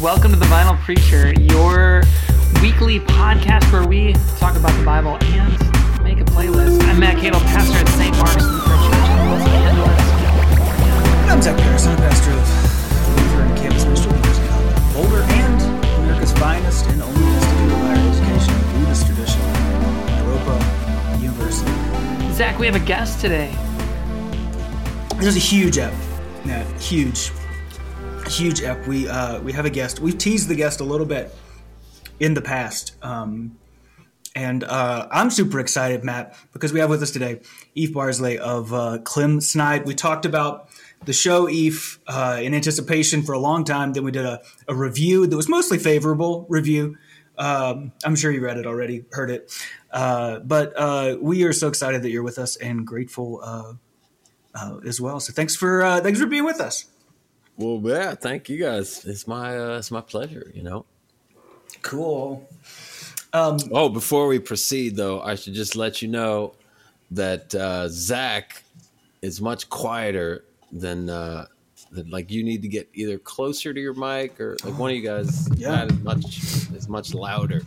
welcome to the Vinyl Preacher, your weekly podcast where we talk about the Bible and make a playlist. I'm Matt Keadle, pastor at St. Mark's Lutheran Church in Los Angeles. I'm Zach Parris, pastor of Lutheran Campus Ministry University Boulder and America's finest and only institute of higher education, Buddhist tradition, Naropa University. Zach, we have a guest today. This is a huge ep. Yeah, huge, huge ep. We uh, we have a guest. We've teased the guest a little bit in the past, um, and uh, I'm super excited, Matt, because we have with us today Eef Barzelay of uh, Clem Snide. We talked about the show Eef uh, in anticipation for a long time. Then we did a, a review that was mostly favorable review. Um, I'm sure you read it already, heard it, uh, but uh, we are so excited that you're with us and grateful uh, as well. So thanks for thanks for being with us. Well, yeah, thank you guys. It's my uh, it's my pleasure. You know. Cool. Um, Oh, before we proceed, though, I should just let you know that uh, Zach is much quieter than uh, that. Like you need to get either closer to your mic or like one of you guys. Yeah. Much is much louder.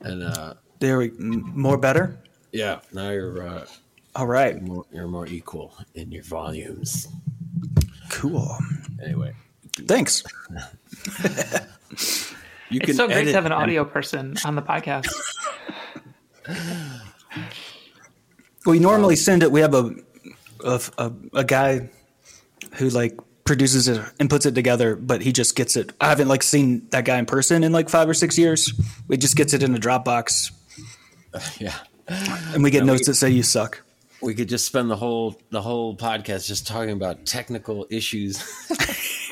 And uh, there we more better. yeah, now you're uh, All right. more, you're more equal in your volumes. Cool. Anyway, Thanks. you It's so great edit to have an and- audio person on the podcast. We normally send it. We have a a, a, a guy who like produces it and puts it together, but he just gets it. I haven't like seen that guy in person in like five or six years. We just gets it in a Dropbox, Yeah. and we get No, notes we- that say you suck. We could just spend the whole the whole podcast just talking about technical issues.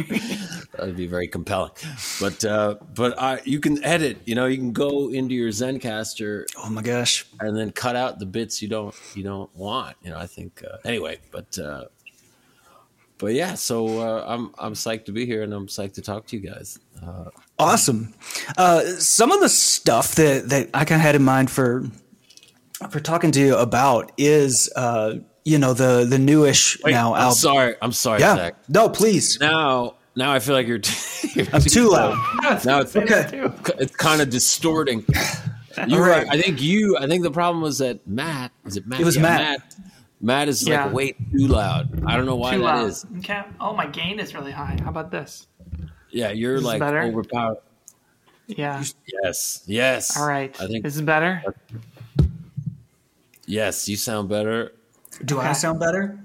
that would be very compelling. But uh, but I, you can edit. You know, you can go into your Zencastr Oh my gosh. and then cut out the bits you don't you don't want. You know, I think uh, anyway. But uh, but yeah, so uh, I'm I'm psyched to be here and I'm psyched to talk to you guys. Uh, Awesome. Uh, some of the stuff that, that I kind of had in mind for for talking to you about is uh, you know the the newish now I'm album. sorry. I'm sorry, Yeah. Zach. No, please. Now now I feel like you're, t- you're I'm too loud. Now it's Okay. it's kind of distorting. You're All right. right. I think you. I think the problem was that Matt. Is it Matt? It was Yeah, Matt. Matt. is Yeah. like way too loud. I don't know why Too that loud. is. Okay. Oh, my gain is really high. How about this? Yeah, you're This like better? overpowered. Yeah. Yes, yes. All right. I think This is better. Yes. You sound better. Do I sound better?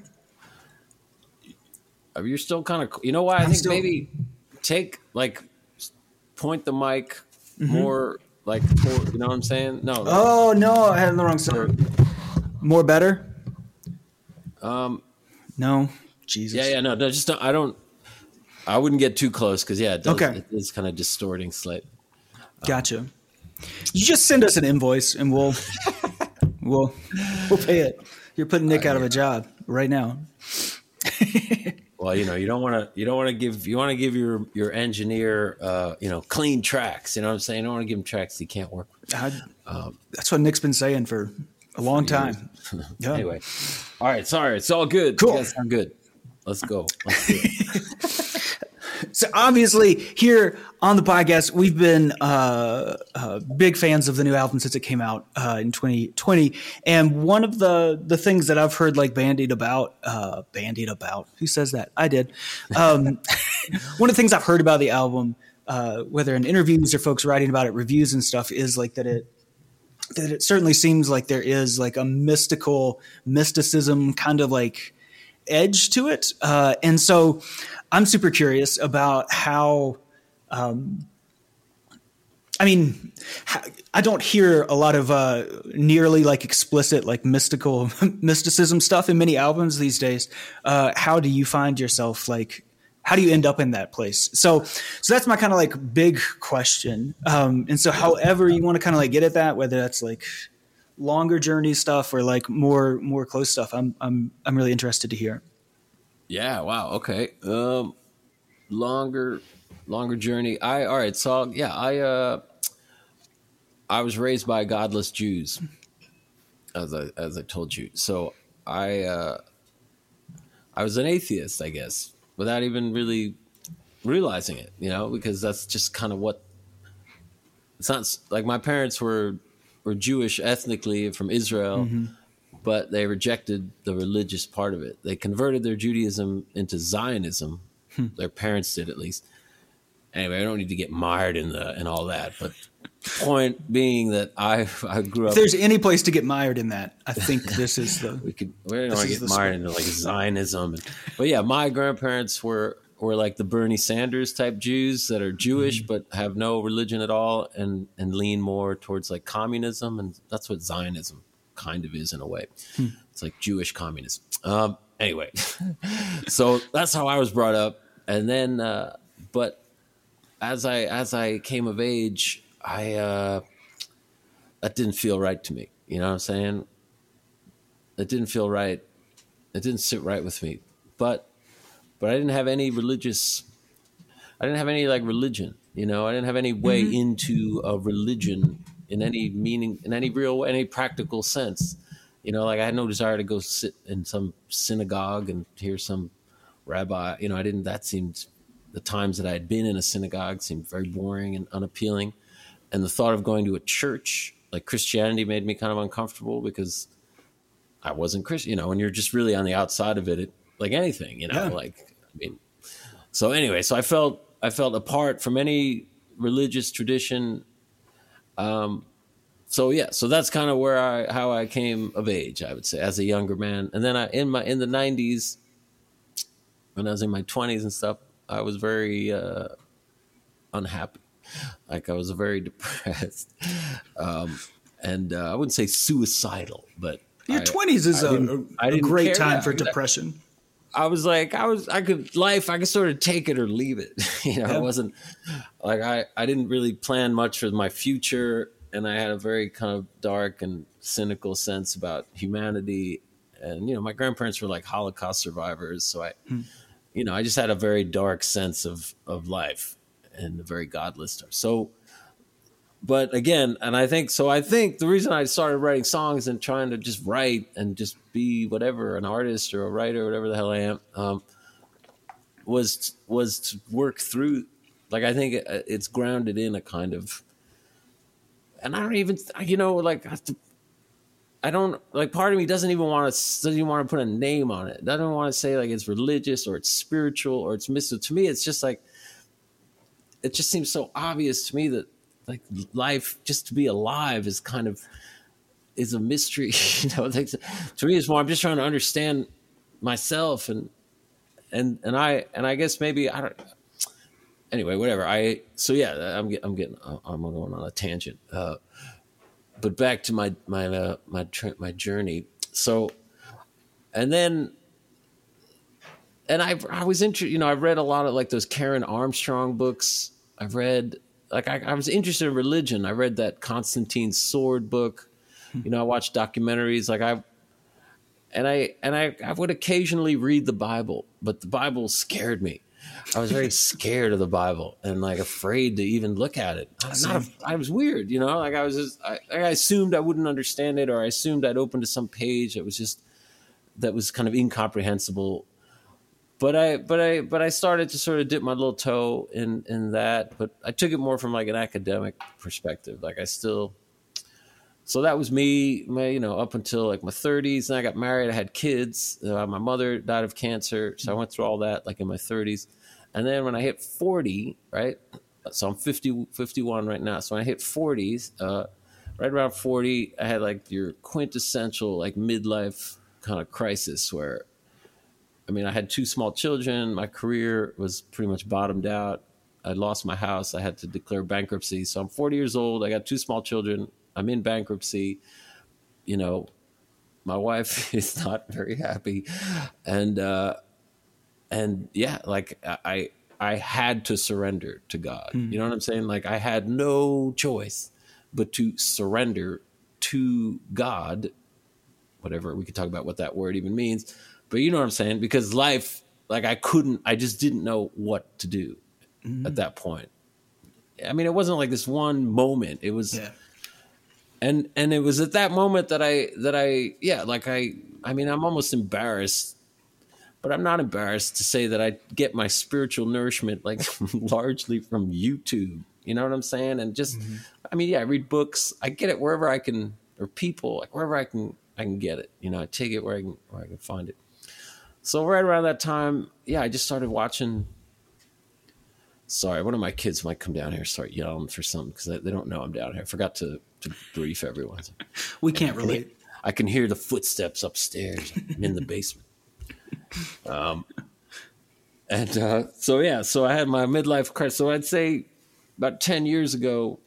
Uh, You're still kind of. You know why? I I'm think still- maybe take like point the mic Mm-hmm. more like toward, you know what I'm saying? No. Oh no, I had the wrong song. More better? Um. No. Jesus. Yeah. Yeah. No. No. Just don't, I don't. I wouldn't get too close because yeah, it does, Okay. it is kind of distorting slightly. Gotcha. You just send us an invoice and we'll we'll we'll pay it. You're putting Nick out of a job right now. Well, you know, you don't want to. You don't want to give. You want to give your your engineer, uh, you know, clean tracks. You know what I'm saying? You don't want to give him tracks he can't work. with. I, that's what Nick's been saying for a long time. Yeah. Anyway, all right. Sorry, it's all good. Cool. You guys sound good. Let's go. Let's do it. So obviously, here on the podcast, we've been uh, uh, big fans of the new album since it came out uh, in 2020. And one of the the things that I've heard like bandied about, uh, bandied about, who says that? I did. Um, one of the things I've heard about the album, uh, whether in interviews or folks writing about it, reviews and stuff, is like that it that it certainly seems like there is like a mystical mysticism kind of like edge to it. Uh, and so I'm super curious about how, um, I mean, I don't hear a lot of uh, nearly like explicit, like mystical mysticism stuff in many albums these days. Uh, how do you find yourself like? How do you end up in that place? So, so that's my kind of like big question. Um, and so, however you want to kind of like get at that, whether that's like longer journey stuff or like more more close stuff, I'm I'm I'm really interested to hear. Yeah. Wow. Okay. Um, longer, longer journey. I all right. So yeah, I uh, I was raised by godless Jews, as I as I told you. So I uh, I was an atheist, I guess, without even really realizing it, you know, because that's just kind of what it's not like my parents were were Jewish ethnically from Israel, Mm-hmm. but they rejected the religious part of it. They converted their Judaism into Zionism. Hmm. Their parents did at least. Anyway, I don't need to get mired in the and all that, but point being that I I grew up If there's any place to get mired in that, I think this is the. we could we don't want to get mired into like Zionism, and, but yeah, my grandparents were were like the Bernie Sanders type Jews that are Jewish but have no religion at all, and and lean more towards like communism, and that's what Zionism kind of is in a way. It's like Jewish communism. Um, anyway, so that's how I was brought up, and then uh, but as I as I came of age, I uh, that didn't feel right to me. You know what I'm saying? It didn't feel right. It didn't sit right with me. But but I didn't have any religious I didn't have any like religion, you know. I didn't have any way mm-hmm. into a religion in any meaning in any real any practical sense. You know, like I had no desire to go sit in some synagogue and hear some rabbi, you know, I didn't that seemed the times that I had been in a synagogue seemed very boring and unappealing. And the thought of going to a church, like Christianity made me kind of uncomfortable because I wasn't Christian, you know, and you're just really on the outside of it, it like anything, you know, Yeah. like I mean so anyway, so I felt I felt apart from any religious tradition. Um so yeah, so that's kind of where I how I came of age, I would say, as a younger man. And then I in my in the nineties, when I was in my twenties and stuff, I was very uh unhappy. Like I was very depressed. Um and uh, I wouldn't say suicidal, but Your I- twenties is I a, a didn't great time for depression. I was like, I was, I could life, I could sort of take it or leave it. you know, Yeah. it wasn't like I, I didn't really plan much for my future, and I had a very kind of dark and cynical sense about humanity. And you know, my grandparents were like Holocaust survivors, so I, hmm. you know, I just had a very dark sense of of life and a very godless. So, but again, and I think so. I think the reason I started writing songs and trying to just write and just be whatever an artist or a writer, whatever the hell I am, um, was was to work through. Like I think it's grounded in a kind of, and I don't even, you know, like I don't like. Part of me doesn't even want to doesn't even want to put a name on it. Doesn't want to say like it's religious or it's spiritual or it's mystical. To me, it's just like it just seems so obvious to me that like life just to be alive is kind of is a mystery you know like, to me it's more i'm just trying to understand myself and and and i and i guess maybe i don't anyway whatever i so yeah i'm i'm getting i'm going on a tangent uh but back to my my uh, my my journey so and then and I I was interested, you know, I've read a lot of like those Karen Armstrong books. I've read like I, I was interested in religion. I read that Constantine's Sword book. Hmm. You know, I watched documentaries. Like I, and I and I, I would occasionally read the Bible, but the Bible scared me. I was very scared of the Bible and like afraid to even look at it. I was, not a, I was weird, you know. Like I was just, I, I assumed I wouldn't understand it, or I assumed I'd open to some page that was just that was kind of incomprehensible but I but I but I started to sort of dip my little toe in in that, but I took it more from like an academic perspective. Like I still so that was me, my, you know, up until like my 30s. And I got married. I had kids. Uh, my mother died of cancer, so I went through all that like in my 30s. And then when I hit 40, right? So I'm 50, 51 right now. So when I hit 40s, uh, right around 40, I had like your quintessential like midlife kind of crisis where I mean, I had two small children. My career was pretty much bottomed out. I lost my house. I had to declare bankruptcy. So I'm 40 years old. I got two small children. I'm in bankruptcy. You know, my wife is not very happy, and uh, and yeah, like I I had to surrender to God. You know what I'm saying? Like I had no choice but to surrender to God. Whatever we could talk about what that word even means, but you know what I'm saying? Because life, like I couldn't, I just didn't know what to do at that point. I mean, it wasn't like this one moment. It was, Yeah. and and it was at that moment that I that I yeah, like I I mean, I'm almost embarrassed but I'm not embarrassed to say that I get my spiritual nourishment like largely from YouTube. You know what I'm saying? And just, mm-hmm. I mean, yeah, I read books. I get it wherever I can, or people, like wherever I can, I can get it. You know, I take it where I can, where I can find it. So right around that time, yeah, I just started watching. Sorry, one of my kids might come down here and start yelling for something because they, they, don't know I'm down here. I forgot to, to brief everyone. we can't relate. I can hear the footsteps upstairs. I'm in the basement. Um, and uh, so yeah, so I had my midlife crisis. So I'd say about ten years ago,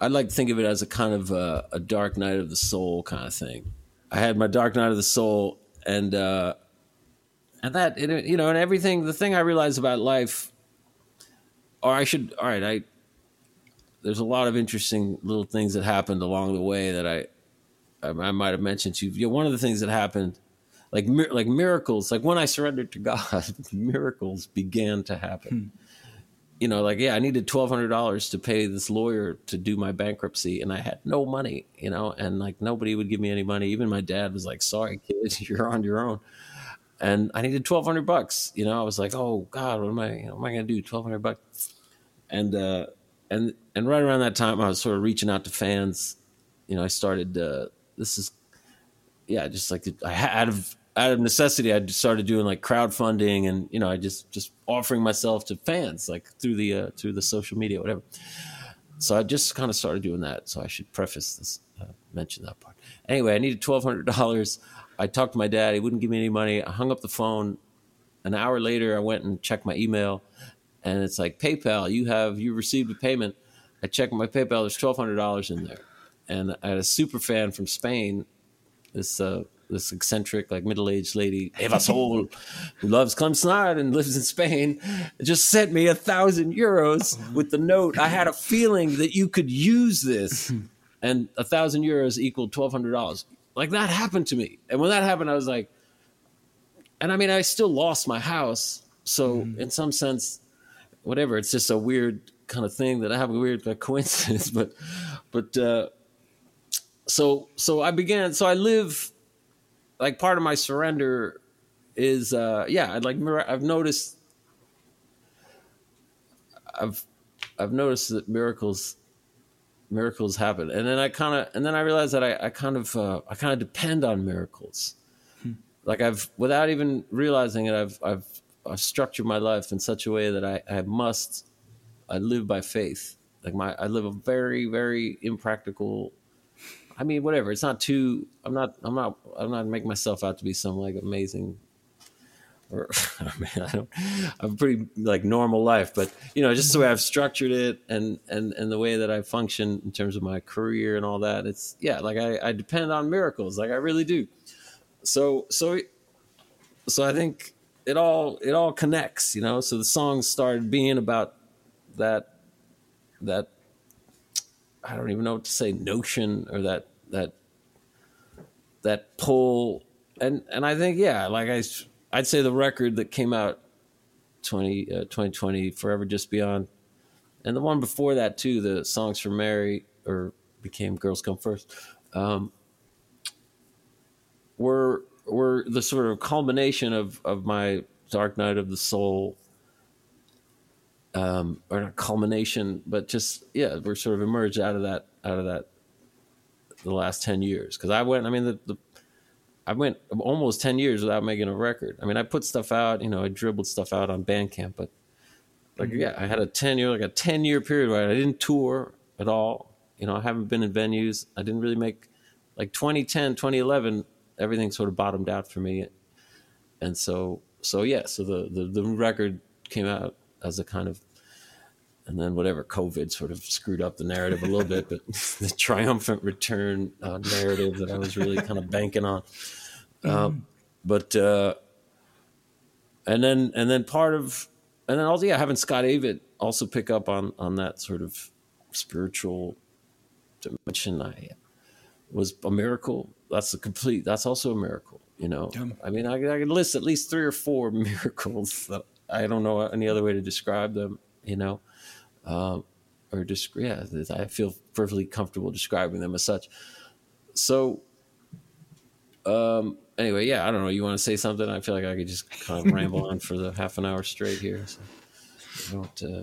I'd like to think of it as a kind of a, a, dark night of the soul kind of thing. I had my dark night of the soul, and uh, and that it, you know, and everything. The thing I realized about life, or I should, all right, I there's a lot of interesting little things that happened along the way that I I, I might have mentioned to you. you know, one of the things that happened like like miracles like when i surrendered to god miracles began to happen hmm. You know like yeah i needed $1200 to pay this lawyer to do my bankruptcy and i had no money you know and like nobody would give me any money. Even my dad was like sorry kid you're on your own. And i needed 1200 bucks you know i was like oh god what am i what am i going to do 1200 bucks? And uh and and right around that time i was sort of reaching out to fans you know i started uh this is yeah just like i had out of necessity, I started doing like crowdfunding, and you know, I just just offering myself to fans like through the uh, through the social media, whatever. So I just kind of started doing that. So I should preface this, uh, mention that part. Anyway, I needed twelve hundred dollars. I talked to my dad. He wouldn't give me any money. I hung up the phone. An hour later, I went and checked my email, and it's like PayPal. You have you received a payment. I checked my PayPal. There's twelve hundred dollars in there, and I had a super fan from Spain. This uh, this eccentric, like middle aged lady, Eva Sol, who loves Clem Snide and lives in Spain, just sent me a thousand euros with the note. I had a feeling that you could use this, and a thousand euros equaled twelve hundred dollars. Like that happened to me, and when that happened, I was like, and I mean, I still lost my house, so mm. in some sense, whatever. It's just a weird kind of thing that I have a weird like, coincidence, but but. uh so so I began so I live like part of my surrender is uh yeah like i've noticed i've i've noticed that miracles miracles happen. And then i kind of and then i realized that i, I kind of uh, i kind of depend on miracles. Hmm. like i've without even realizing it i've i've i've structured my life in such a way that i i must i live by faith. Like my i live a very very impractical I mean, whatever. It's not too. I'm not. I'm not. I'm not making myself out to be some like amazing. Or I mean, I don't. I'm pretty like normal life, but you know, just the way I've structured it and and and the way that I function in terms of my career and all that. It's yeah, like I I depend on miracles, like I really do. So so so I think it all it all connects, you know. So the songs started being about that that I don't even know what to say notion or that that that pull. And and I think yeah like I I'd say the record that came out 20 uh, 2020 forever just beyond and the one before that too the songs for Mary or became girls come first um, were were the sort of culmination of of my dark night of the soul um, or not culmination, but just yeah, we're sort of emerged out of that out of that the last ten years. Because I went, I mean, the, the I went almost ten years without making a record. I mean, I put stuff out, you know, I dribbled stuff out on Bandcamp, but like mm-hmm. yeah, I had a ten year like a ten year period where I didn't tour at all. You know, I haven't been in venues. I didn't really make like 2010, 2011, everything sort of bottomed out for me. And so so yeah, so the the, the record came out as a kind of and then whatever COVID sort of screwed up the narrative a little bit, but the triumphant return uh, narrative that I was really kind of banking on. Um, but uh, and then and then part of and then also yeah, having Scott Avett also pick up on on that sort of spiritual dimension, I was a miracle. That's a complete. That's also a miracle. You know, I mean, I, I could list at least three or four miracles that I don't know any other way to describe them, you know, um, or just yeah, I feel perfectly comfortable describing them as such. So, Um. Anyway, yeah, I don't know. You want to say something? I feel like I could just kind of ramble on for the half an hour straight here. So I don't. Uh,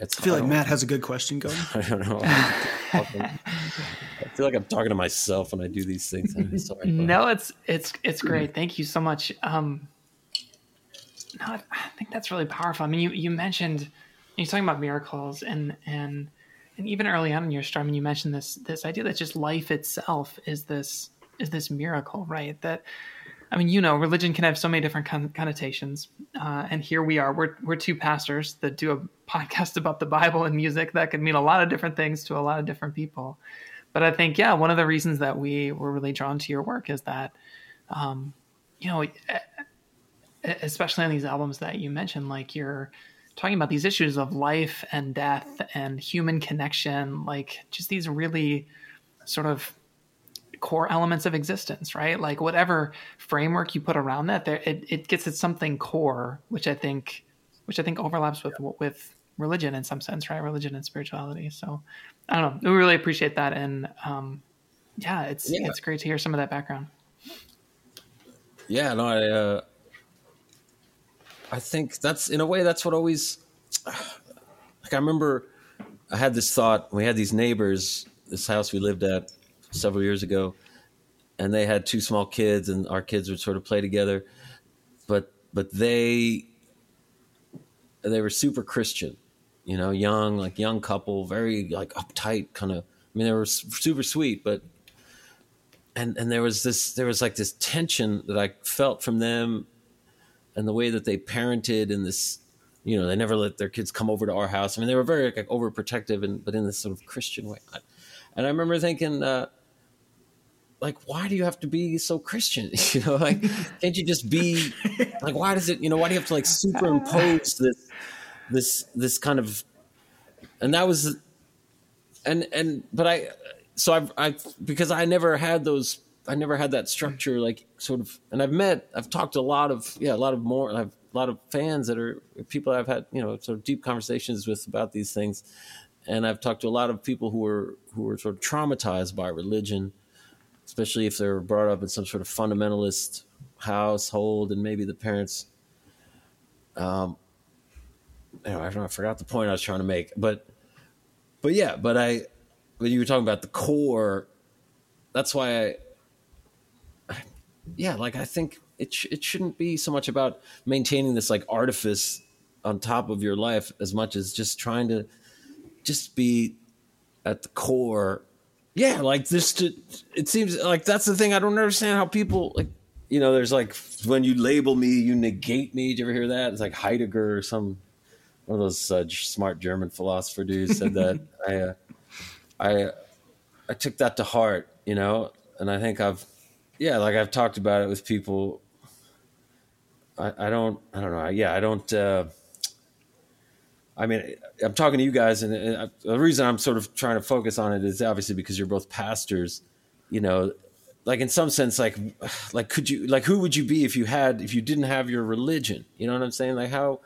it's, I feel like Matt has a good question going. I don't know. I feel like I'm talking to myself when I do these things. Sorry, no, it's it's it's great. Thank you so much. Um, no, I think that's really powerful. I mean, you you mentioned you're talking about miracles and and and even early on in your story, I mean, you mentioned this this idea that just life itself is this is this miracle, right? That I mean, you know, religion can have so many different con- connotations, uh, and here we are. We're we're two pastors that do a podcast about the Bible and music that can mean a lot of different things to a lot of different people. But I think, yeah, one of the reasons that we were really drawn to your work is that, um, you know, especially on these albums that you mentioned, like you're talking about these issues of life and death and human connection, like just these really sort of core elements of existence, right? Like whatever framework you put around that, there it, it gets at something core, which I think, which I think overlaps with with religion in some sense, right? Religion and spirituality. So I don't know. We really appreciate that, and um, yeah, it's yeah. it's great to hear some of that background. Yeah, no, I uh, I think that's in a way that's what always like I remember I had this thought we had these neighbors this house we lived at several years ago and they had two small kids and our kids would sort of play together but but they they were super Christian you know young like young couple very like uptight kind of I mean they were super sweet but and and there was this there was like this tension that I felt from them and the way that they parented in this you know they never let their kids come over to our house. I mean they were very like overprotective and but in this sort of christian way. And i remember thinking uh, like why do you have to be so christian? You know like can't you just be like why does it you know why do you have to like superimpose this this this kind of and that was and and but i so i've i because i never had those I never had that structure, like sort of. And I've met, I've talked to a lot of, yeah, a lot of more, I've a lot of fans that are people I've had, you know, sort of deep conversations with about these things, and I've talked to a lot of people who were who were sort of traumatized by religion, especially if they were brought up in some sort of fundamentalist household, and maybe the parents. Um, anyway, I don't know, I forgot the point I was trying to make, but, but yeah, but I, when you were talking about the core, that's why I yeah, like I think it sh- it shouldn't be so much about maintaining this like artifice on top of your life as much as just trying to just be at the core. Yeah, like this. To, it seems like that's the thing. I don't understand how people like. You know, there's like when you label me, you negate me. Did you ever hear that? It's like Heidegger or some one of those uh, smart German philosopher dudes said that. I, uh, I, I took that to heart. You know, and I think I've yeah, like I've talked about it with people. I, I don't, I don't know. Yeah, I don't. Uh, I mean, I'm talking to you guys, and, and I, the reason I'm sort of trying to focus on it is obviously because you're both pastors. You know, like in some sense, like, like could you, like, who would you be if you had, if you didn't have your religion? You know what I'm saying? Like, how?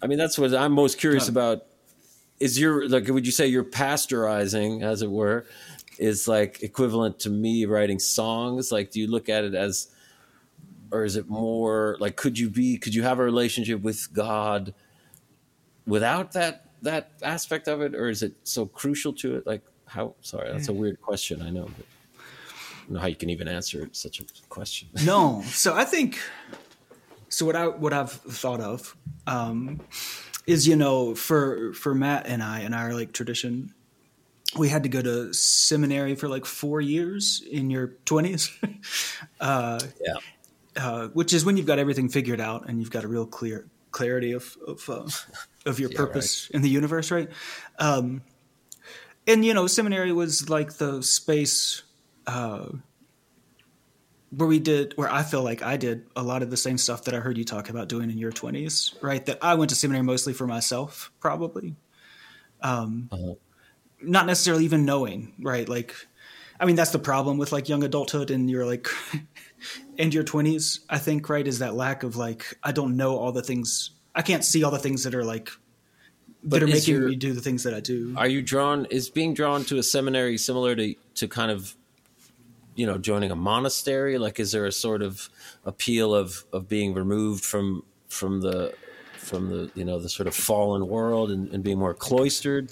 I mean, that's what I'm most curious about. Is your like, would you say you're pastorizing, as it were? Is like equivalent to me writing songs? Like, do you look at it as, or is it more like, could you be, could you have a relationship with God without that, that aspect of it? Or is it so crucial to it? Like, how, sorry, that's a hmm. weird question. I know, but I don't know how you can even answer such a question. no. So I think, so what I, what I've thought of, um, is you know for for Matt and I and our like tradition we had to go to seminary for like four years in your 20s. uh, yeah. Uh, which is when you've got everything figured out and you've got a real clear clarity of of, uh, of your yeah, purpose right. in the universe, right? Um, and you know, seminary was like the space uh, where we did, where I feel like I did a lot of the same stuff that I heard you talk about doing in your twenties, right? That I went to seminary mostly for myself, probably. Um, uh-huh not necessarily even knowing, right? Like, I mean, that's the problem with like young adulthood and your like, and your twenties. I think, right, is that lack of like, I don't know all the things. I can't see all the things that are like that are making your, me do the things that I do. Are you drawn? Is being drawn to a seminary similar to to kind of you know joining a monastery? Like, is there a sort of appeal of of being removed from from the from the you know the sort of fallen world and, and being more cloistered,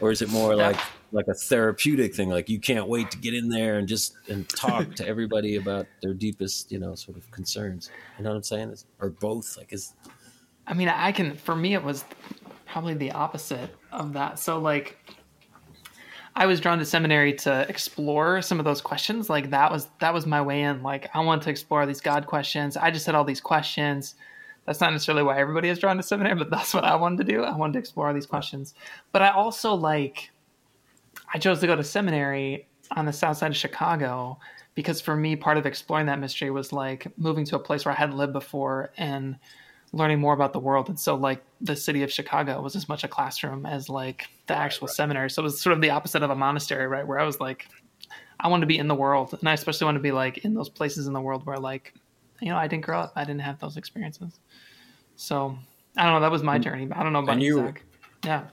or is it more like like a therapeutic thing? Like you can't wait to get in there and just and talk to everybody about their deepest you know sort of concerns. You know what I'm saying? Is, or both? Like is I mean, I can. For me, it was probably the opposite of that. So, like, I was drawn to seminary to explore some of those questions. Like, that was that was my way in. Like, I want to explore these God questions. I just had all these questions. That's not necessarily why everybody is drawn to seminary, but that's what I wanted to do. I wanted to explore these questions. But I also like. I chose to go to seminary on the south side of Chicago because for me, part of exploring that mystery was like moving to a place where I hadn't lived before and learning more about the world. And so, like, the city of Chicago was as much a classroom as like the actual seminary. So it was sort of the opposite of a monastery, right? Where I was like, I want to be in the world, and I especially want to be like in those places in the world where, like, you know, I didn't grow up, I didn't have those experiences. So I don't know. That was my journey. But I don't know about And you, Zach. Yeah.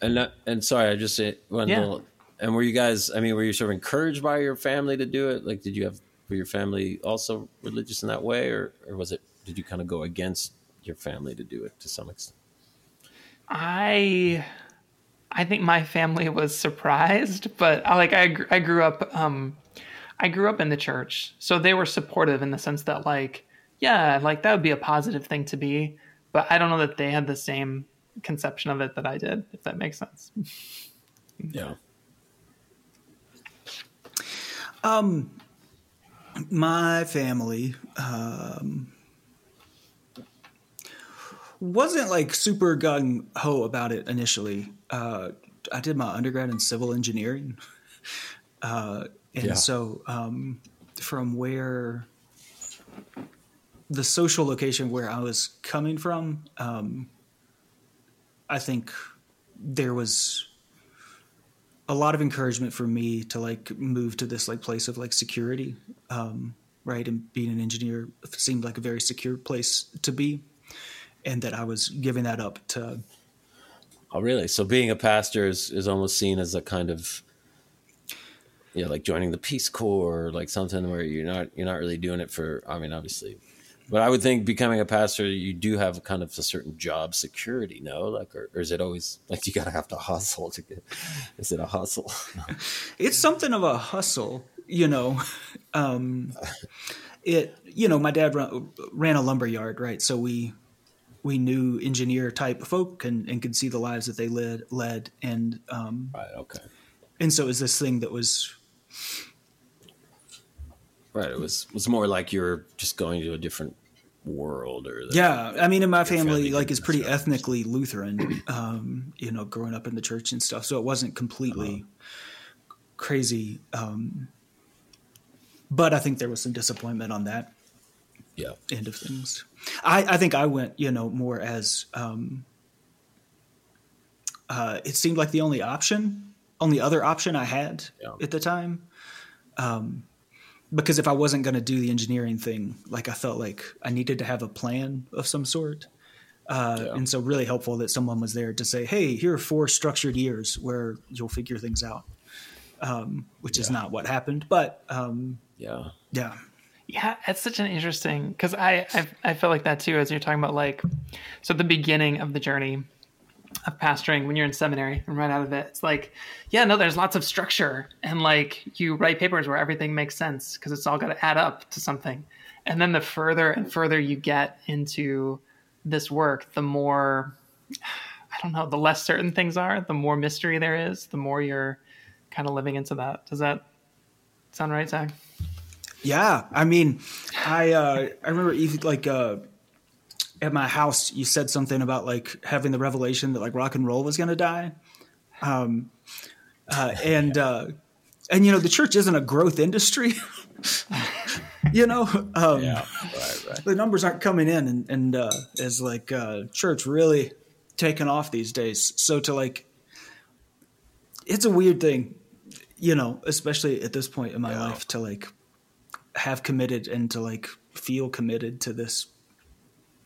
And that, and sorry, I just said one Yeah. little. And were you guys? I mean, were you sort of encouraged by your family to do it? Like, did you have were your family also religious in that way, or or was it? Did you kind of go against your family to do it to some extent? I I think my family was surprised, but I, like I I grew up um I grew up in the church, so they were supportive in the sense that like yeah, like that would be a positive thing to be, but I don't know that they had the same conception of it that I did, if that makes sense. Yeah. Um, my family um, wasn't like super gung ho about it initially. Uh, I did my undergrad in civil engineering, uh, and Yeah. so um, from where the social location where I was coming from, um, I think there was a lot of encouragement for me to like move to this like place of like security um, right and being an engineer seemed like a very secure place to be and that i was giving that up to Oh, really? So being a pastor is, is almost seen as a kind of, know, like joining the Peace Corps, or like something where you're not you're not really doing it for. I mean, obviously, but I would think becoming a pastor, you do have kind of a certain job security, no? Like, or, or is it always like you gotta have to hustle to get? Is it a hustle? it's something of a hustle you know um, it you know my dad ran, ran a lumber yard right so we we knew engineer type folk and, and could see the lives that they led led and um, right. Okay. and so it was this thing that was Right. It was was more like you're just going to a different world, or that- Yeah, I mean, in my family family, like, is pretty stuff. ethnically Lutheran. Um, you know, growing up in the church and stuff, so it wasn't completely crazy. Um, but I think there was some disappointment on that Yeah. end of things. I, I think I went, you know, more as um, uh, it seemed like the only option, only other option I had Yeah. at the time. Um, because if I wasn't going to do the engineering thing, like I felt like I needed to have a plan of some sort. Uh, Yeah. And so, really helpful that someone was there to say, "Hey, here are four structured years where you'll figure things out," um, which is not what happened. But um, Yeah. yeah, Yeah, it's such an interesting because I, I I feel like that too as you're talking about like so at the beginning of the journey of pastoring when you're in seminary and right out of it. It's like yeah no there's lots of structure and like you write papers where everything makes sense because it's all got to add up to something. And then the further and further you get into this work the more I don't know the less certain things are the more mystery there is the more you're kind of living into that. Does that sound right Zach? Yeah, I mean, I uh, I remember like uh, at my house, you said something about like having the revelation that like rock and roll was going to die, um, uh, and uh, and you know the church isn't a growth industry, you know. Um, Yeah. Right. Right. the numbers aren't coming in and, and uh, as like uh, church really taking off these days so to like it's a weird thing you know especially at this point in my Yeah. life to like have committed and to like feel committed to this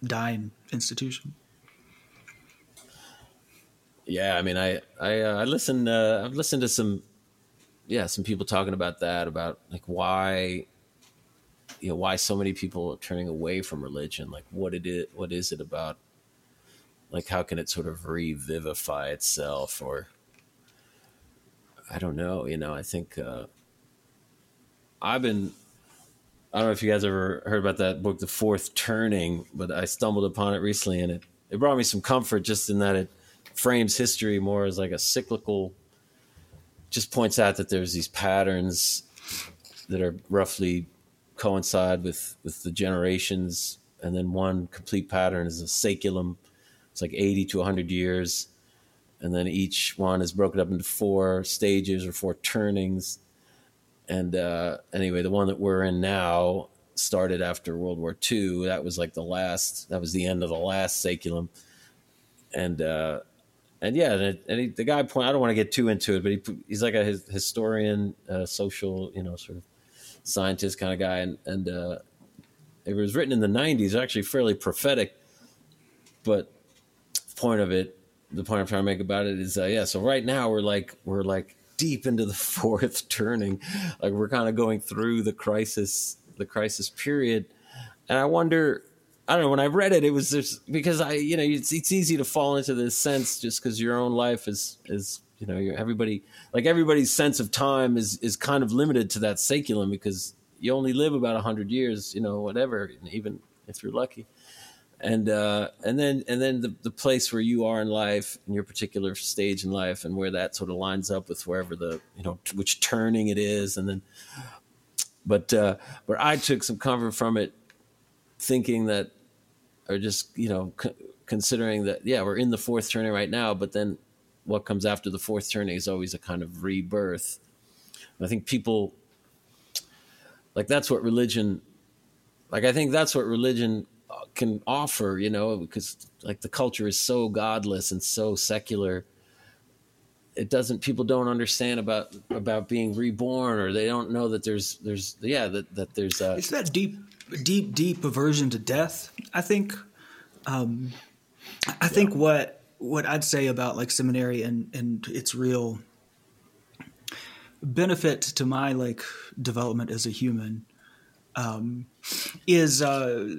dying institution Yeah, I mean, I I uh, I listened. Uh, I've listened to some yeah, some people talking about that about like why you know why so many people are turning away from religion like what it is what is it about like how can it sort of revivify itself or i don't know you know i think uh i've been i don't know if you guys ever heard about that book the fourth turning but i stumbled upon it recently and it it brought me some comfort just in that it frames history more as like a cyclical just points out that there's these patterns that are roughly coincide with with the generations and then one complete pattern is a saeculum. It's like 80 to 100 years and then each one is broken up into four stages or four turnings and uh, anyway the one that we're in now started after world war ii that was like the last that was the end of the last saeculum and uh, and yeah and, and he, the guy point i don't want to get too into it but he, he's like a his, historian uh, social you know sort of scientist kind of guy, and and uh, it was written in the '90s. Actually, fairly prophetic. But point of it, the point I'm trying to make about it is, uh, yeah. So right now we're like we're like deep into the fourth turning, like we're kind of going through the crisis, the crisis period, and I wonder. I don't know. When I read it, it was just because I, you know, it's, it's easy to fall into this sense just because your own life is is you know everybody like everybody's sense of time is is kind of limited to that saeculum because you only live about 100 years you know whatever even if you're lucky and uh, and then and then the, the place where you are in life in your particular stage in life and where that sort of lines up with wherever the you know which turning it is and then but uh, but I took some comfort from it thinking that or just you know c- considering that yeah we're in the fourth turning right now but then what comes after the fourth turning is always a kind of rebirth. I think people like that's what religion like I think that's what religion can offer, you know, because like the culture is so godless and so secular. It doesn't people don't understand about about being reborn or they don't know that there's there's yeah that that there's uh it's that deep deep deep aversion to death. I think um I think yeah. what what I'd say about like seminary and and its real benefit to my like development as a human um, is uh,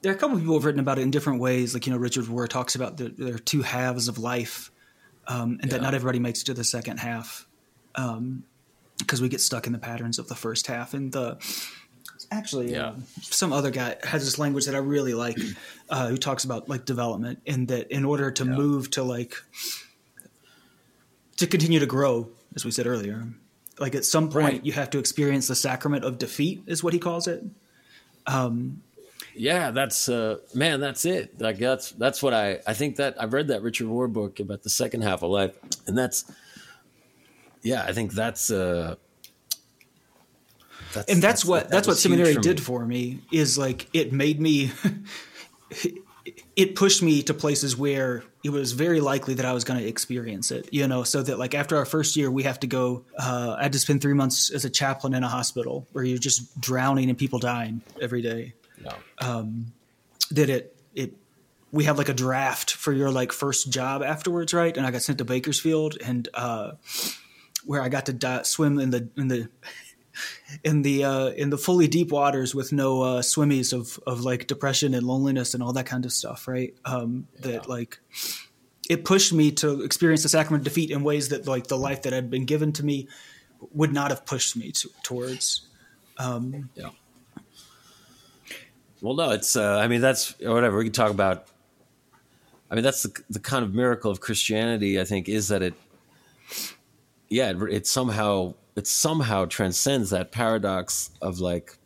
there are a couple of people who've written about it in different ways. Like you know, Richard Rohr talks about the, there are two halves of life, um, and yeah. that not everybody makes it to the second half because um, we get stuck in the patterns of the first half. And the actually yeah. uh, some other guy has this language that I really like, uh, who talks about like development, and that in order to yeah. move to like to continue to grow, as we said earlier, like at some point right. you have to experience the sacrament of defeat, is what he calls it. Um, yeah, that's uh, man, that's it. Like that's that's what I I think that I've read that Richard Rohr book about the second half of life, and that's yeah, I think that's uh that's, and that's, that's what that's what seminary did for me is like it made me it pushed me to places where it was very likely that I was going to experience it, you know, so that like after our first year, we have to go, uh, I had to spend three months as a chaplain in a hospital where you're just drowning and people dying every day. Um, that it, it, we have like a draft for your like first job afterwards. Right. And I got sent to Bakersfield and, uh, where I got to die, swim in the, in the, in the uh, in the fully deep waters with no uh, swimmies of of like depression and loneliness and all that kind of stuff, right? Um, yeah. That like it pushed me to experience the sacrament of defeat in ways that like the life that had been given to me would not have pushed me to, towards. Um, yeah. Well, no, it's. Uh, I mean, that's whatever we can talk about. I mean, that's the the kind of miracle of Christianity. I think is that it. Yeah, it, it somehow it somehow transcends that paradox of like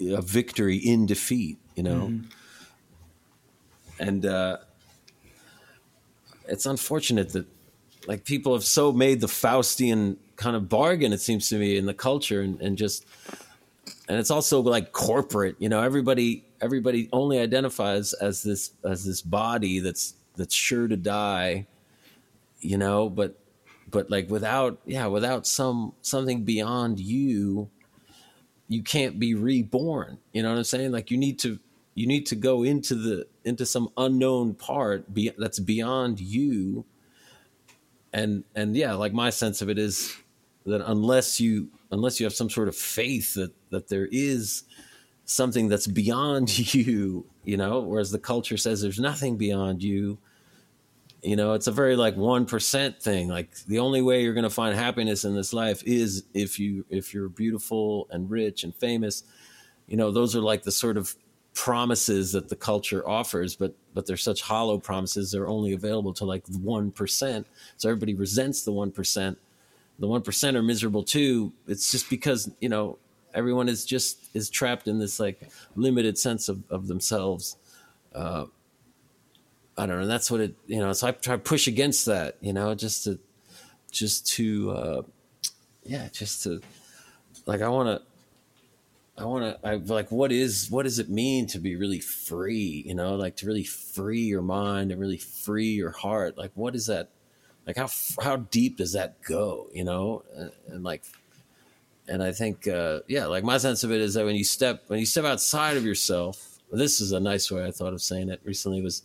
a victory in defeat, you know. Mm-hmm. And uh, it's unfortunate that like people have so made the Faustian kind of bargain, it seems to me, in the culture, and, and just and it's also like corporate, you know. Everybody everybody only identifies as this as this body that's that's sure to die, you know, but but like without yeah without some something beyond you you can't be reborn you know what i'm saying like you need to you need to go into the into some unknown part be, that's beyond you and and yeah, like my sense of it is that unless you unless you have some sort of faith that that there is something that's beyond you, you know, whereas the culture says there's nothing beyond you. You know, it's a very like one percent thing. Like the only way you're going to find happiness in this life is if you if you're beautiful and rich and famous. You know, those are like the sort of promises that the culture offers, but but they're such hollow promises. They're only available to like one percent. So everybody resents the one percent. The one percent are miserable too. It's just because you know everyone is just is trapped in this like limited sense of of themselves. Uh, I don't know. That's what it you know. So I try to push against that. You know, just to just to uh, yeah, just to like I want to. I want to. I like. What is? What does it mean to be really free? You know, like to really free your mind and really free your heart. Like, what is that? Like, how how deep does that go? You know, and, and like, and I think, uh, yeah, like my sense of it is that when you step when you step outside of yourself, this is a nice way I thought of saying it recently was,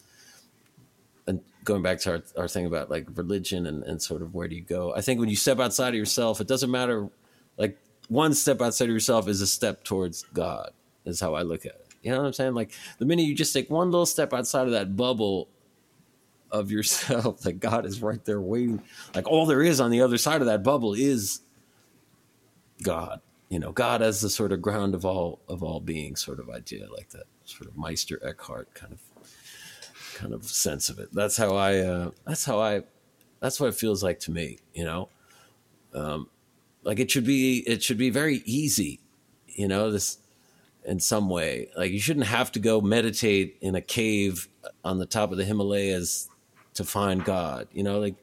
and going back to our our thing about like religion and and sort of where do you go? I think when you step outside of yourself, it doesn't matter, like one step outside of yourself is a step towards God, is how I look at it. You know what I'm saying? Like the minute you just take one little step outside of that bubble of yourself, that God is right there waiting. Like all there is on the other side of that bubble is God. You know, God as the sort of ground of all of all being sort of idea, like that sort of Meister Eckhart kind of kind of sense of it. That's how I uh that's how I that's what it feels like to me, you know. Um like it should be it should be very easy you know this in some way like you shouldn't have to go meditate in a cave on the top of the himalayas to find god you know like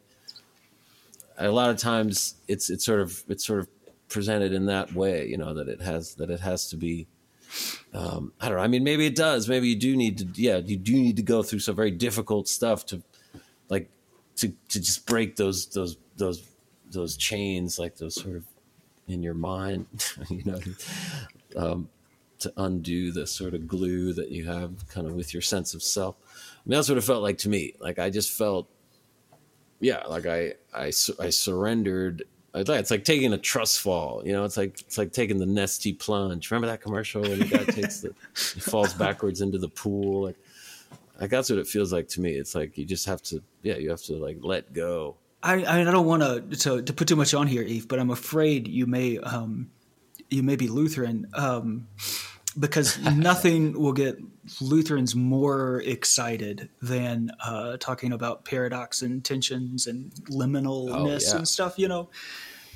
a lot of times it's it's sort of it's sort of presented in that way you know that it has that it has to be um i don't know i mean maybe it does maybe you do need to yeah you do need to go through some very difficult stuff to like to to just break those those those those chains, like those sort of in your mind, you know, um, to undo the sort of glue that you have kind of with your sense of self. Mean, that's what it felt like to me. Like I just felt, yeah, like I I I surrendered. It's like taking a trust fall, you know. It's like it's like taking the Nestea plunge. Remember that commercial when the guy takes the he falls backwards into the pool? Like, like that's what it feels like to me. It's like you just have to, yeah, you have to like let go I, I don't want to to put too much on here, Eef, but I'm afraid you may um, you may be Lutheran um, because nothing will get Lutherans more excited than uh, talking about paradox and tensions and liminalness oh, yeah. and stuff, you know.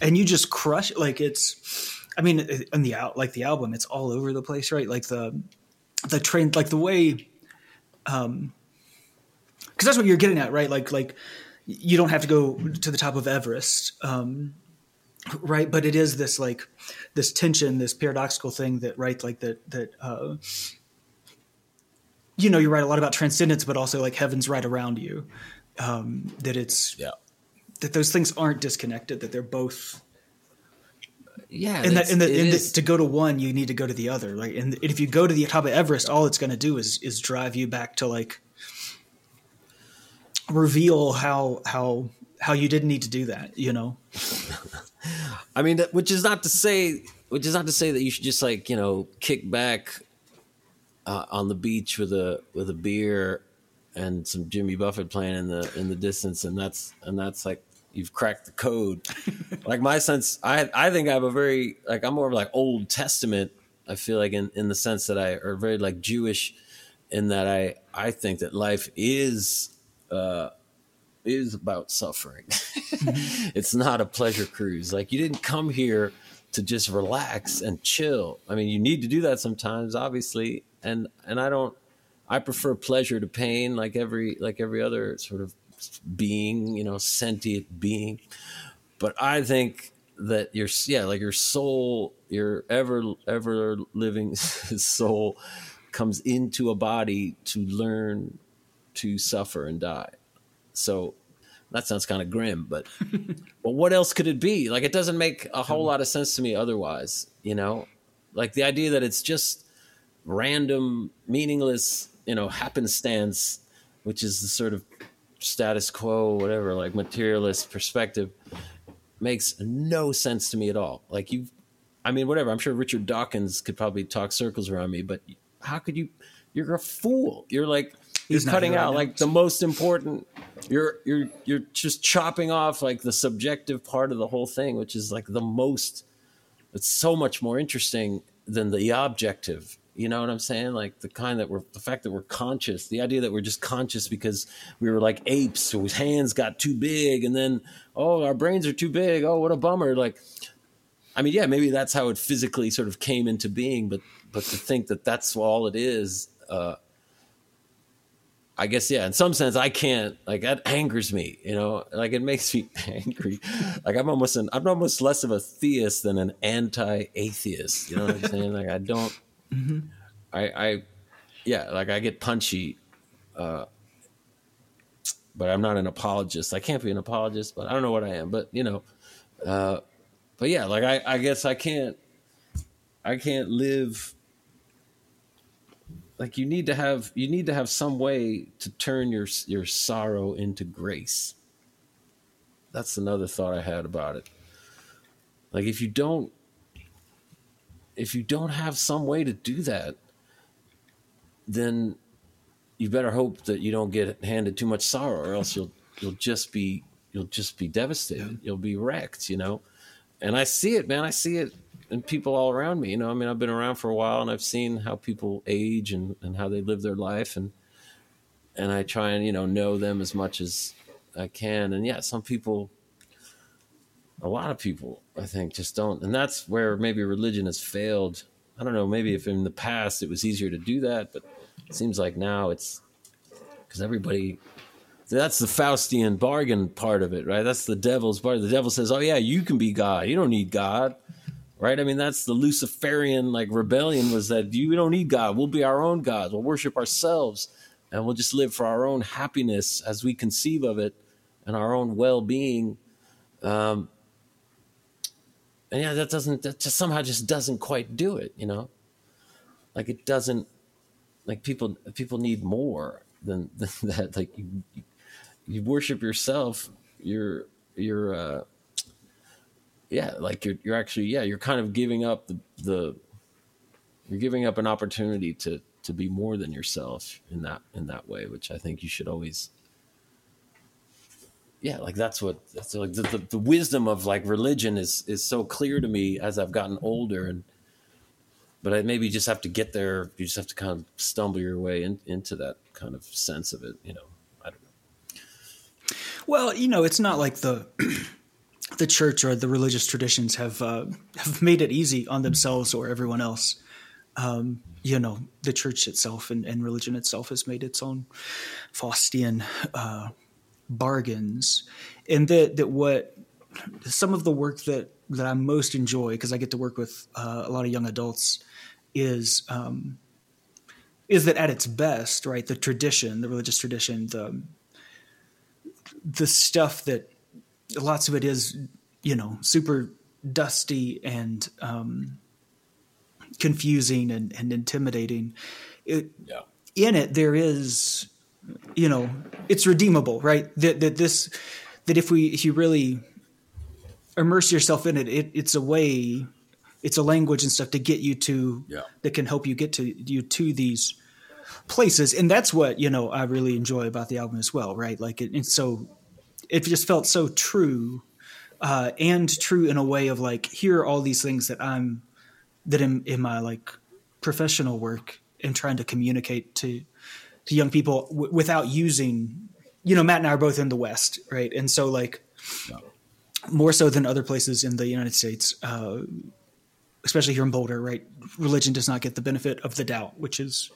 And you just crush it. like it's. I mean, in the out like the album, it's all over the place, right? Like the the train, like the way, um, because that's what you're getting at, right? Like like you don't have to go to the top of Everest, um, right? But it is this like this tension, this paradoxical thing that right, like that that uh, you know you write a lot about transcendence, but also like heaven's right around you. Um, that it's yeah that those things aren't disconnected; that they're both. Yeah, and that, and, the, and the, to go to one, you need to go to the other. Like, and if you go to the top of Everest, all it's going to do is is drive you back to like reveal how how how you didn't need to do that you know? I mean which is not to say which is not to say that you should just like you know kick back uh, on the beach with a with a beer and some jimmy buffett playing in the in the distance and that's and that's like you've cracked the code. Like my sense i i think i have a very like i'm more of like old testament i feel like in in the sense that i are very like jewish in that i i think that life is uh, is about suffering. Mm-hmm. it's not a pleasure cruise. Like you didn't come here to just relax and chill. I mean, you need to do that sometimes, obviously, and and I don't. I prefer pleasure to pain, like every like every other sort of being, you know, sentient being. But I think that your yeah, like your soul, your ever ever living soul, comes into a body to learn to suffer and die. So that sounds kind of grim, but but what else could it be? Like it doesn't make a whole hmm. lot of sense to me otherwise, you know? Like the idea that it's just random, meaningless, you know, happenstance, which is the sort of status quo, whatever, like materialist perspective makes no sense to me at all. Like you, I mean, whatever. I'm sure Richard Dawkins could probably talk circles around me, but how could you? You're a fool. You're like you're He's cutting here right out like the most important. You're you're you're just chopping off like the subjective part of the whole thing, which is like the most. It's so much more interesting than the objective. You know what I'm saying? Like the kind that we're the fact that we're conscious, the idea that we're just conscious because we were like apes whose hands got too big, and then oh our brains are too big. Oh what a bummer! Like I mean, yeah, maybe that's how it physically sort of came into being, but but to think that that's all it is, uh, I guess, yeah. In some sense, I can't. Like that angers me, you know. Like it makes me angry. Like I'm almost an I'm almost less of a theist than an anti-atheist. You know what I'm saying? Like I don't. I I yeah. Like I get punchy. Uh, but I'm not an apologist. I can't be an apologist, but I don't know what I am. But you know, uh, but yeah, like I, I guess I can't I can't live like you need to have you need to have some way to turn your your sorrow into grace. That's another thought I had about it. Like if you don't if you don't have some way to do that, then you better hope that you don't get handed too much sorrow or else you'll you'll just be you'll just be devastated. You'll be wrecked, you know and I see it, man. I see it in people all around me. You know, I mean, I've been around for a while, and I've seen how people age and, and how they live their life, and and I try and you know know them as much as I can. And yeah, some people, a lot of people, I think, just don't. And that's where maybe religion has failed. I don't know. Maybe if in the past it was easier to do that, but it seems like now it's because everybody that's the Faustian bargain part of it, right? That's the devil's part. The devil says, "Oh yeah, you can be God. You don't need God." Right? I mean, that's the Luciferian like rebellion was that you don't need God. We'll be our own gods. We'll worship ourselves and we'll just live for our own happiness as we conceive of it and our own well-being. Um and yeah, that doesn't that just somehow just doesn't quite do it, you know? Like it doesn't like people people need more than, than that like you, you worship yourself, you're you're uh yeah, like you're you're actually yeah, you're kind of giving up the the you're giving up an opportunity to to be more than yourself in that in that way, which I think you should always yeah, like that's what that's like the, the, the wisdom of like religion is is so clear to me as I've gotten older and but I maybe just have to get there. You just have to kind of stumble your way in, into that kind of sense of it, you know. I don't know. Well, you know, it's not like the the church or the religious traditions have uh, have made it easy on themselves or everyone else. Um, you know, the church itself and, and religion itself has made its own Faustian uh, bargains, and that that what some of the work that that I most enjoy because I get to work with uh, a lot of young adults is um, is that at its best, right? The tradition, the religious tradition, the the stuff that lots of it is, you know, super dusty and um, confusing and, and intimidating. It, Yeah. in it, there is, you know, it's redeemable, right? That that this that if we if you really immerse yourself in it, it it's a way, it's a language and stuff to get you to Yeah. that can help you get to you to these places and that's what you know i really enjoy about the album as well right like it, it's so it just felt so true uh and true in a way of like here are all these things that i'm that in, in my like professional work and trying to communicate to to young people w- without using you know matt and i are both in the west right? And so like more so than other places in the united states uh especially here in boulder right? Religion does not get the benefit of the doubt which is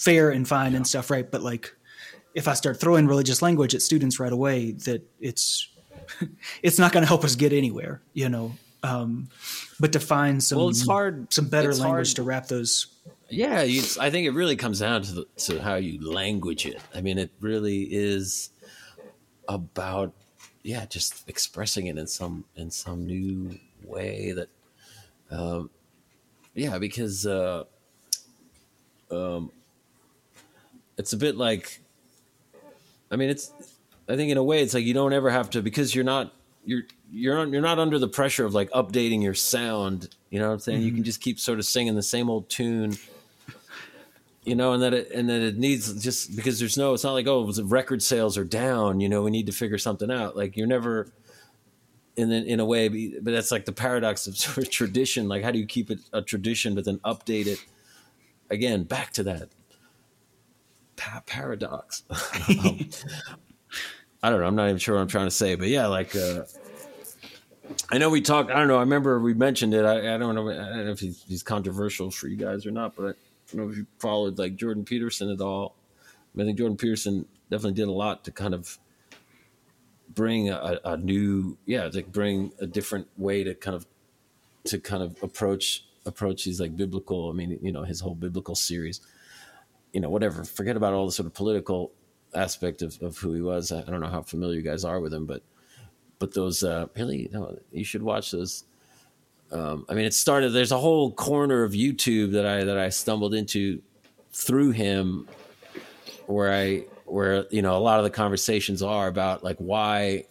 fair and fine and stuff, right? But like, if I start throwing religious language at students right away, that it's it's not going to help us get anywhere, you know. Um, but to find some Well, it's hard- some better language hard- to wrap those. Yeah, you, I think it really comes down to the, to how you language it. I mean, it really is about yeah, just expressing it in some in some new way that, um, yeah, because uh, um, it's a bit like, I mean, it's I think in a way it's like you don't ever have to because you're not you're you're not, you're not under the pressure of like updating your sound. You know what I'm saying? Mm-hmm. You can just keep sort of singing the same old tune. You know, and that it and that it needs just because there's no. It's not like oh, record sales are down. You know, we need to figure something out. Like you're never in in a way, but that's like the paradox of sort of tradition. Like how do you keep it a tradition but then update it? Again, back to that pa- paradox. um, I don't know. I'm not even sure what I'm trying to say, but yeah, like uh, I know we talked. I don't know. I remember we mentioned it. I, I don't know. I don't know if he's, he's, controversial for you guys or not, but I don't know if you followed like Jordan Peterson at all. I think Jordan Peterson definitely did a lot to kind of bring a, a new, yeah, to bring a different way to kind of to kind of approach approach these like biblical. I mean, you know, his whole biblical series. You know, whatever. Forget about all the sort of political aspect of, of who he was. I don't know how familiar you guys are with him, but but those uh, really, you, know, you should watch those. Um, I mean, it started. There's a whole corner of YouTube that I that I stumbled into through him, where I where you know a lot of the conversations are about like why,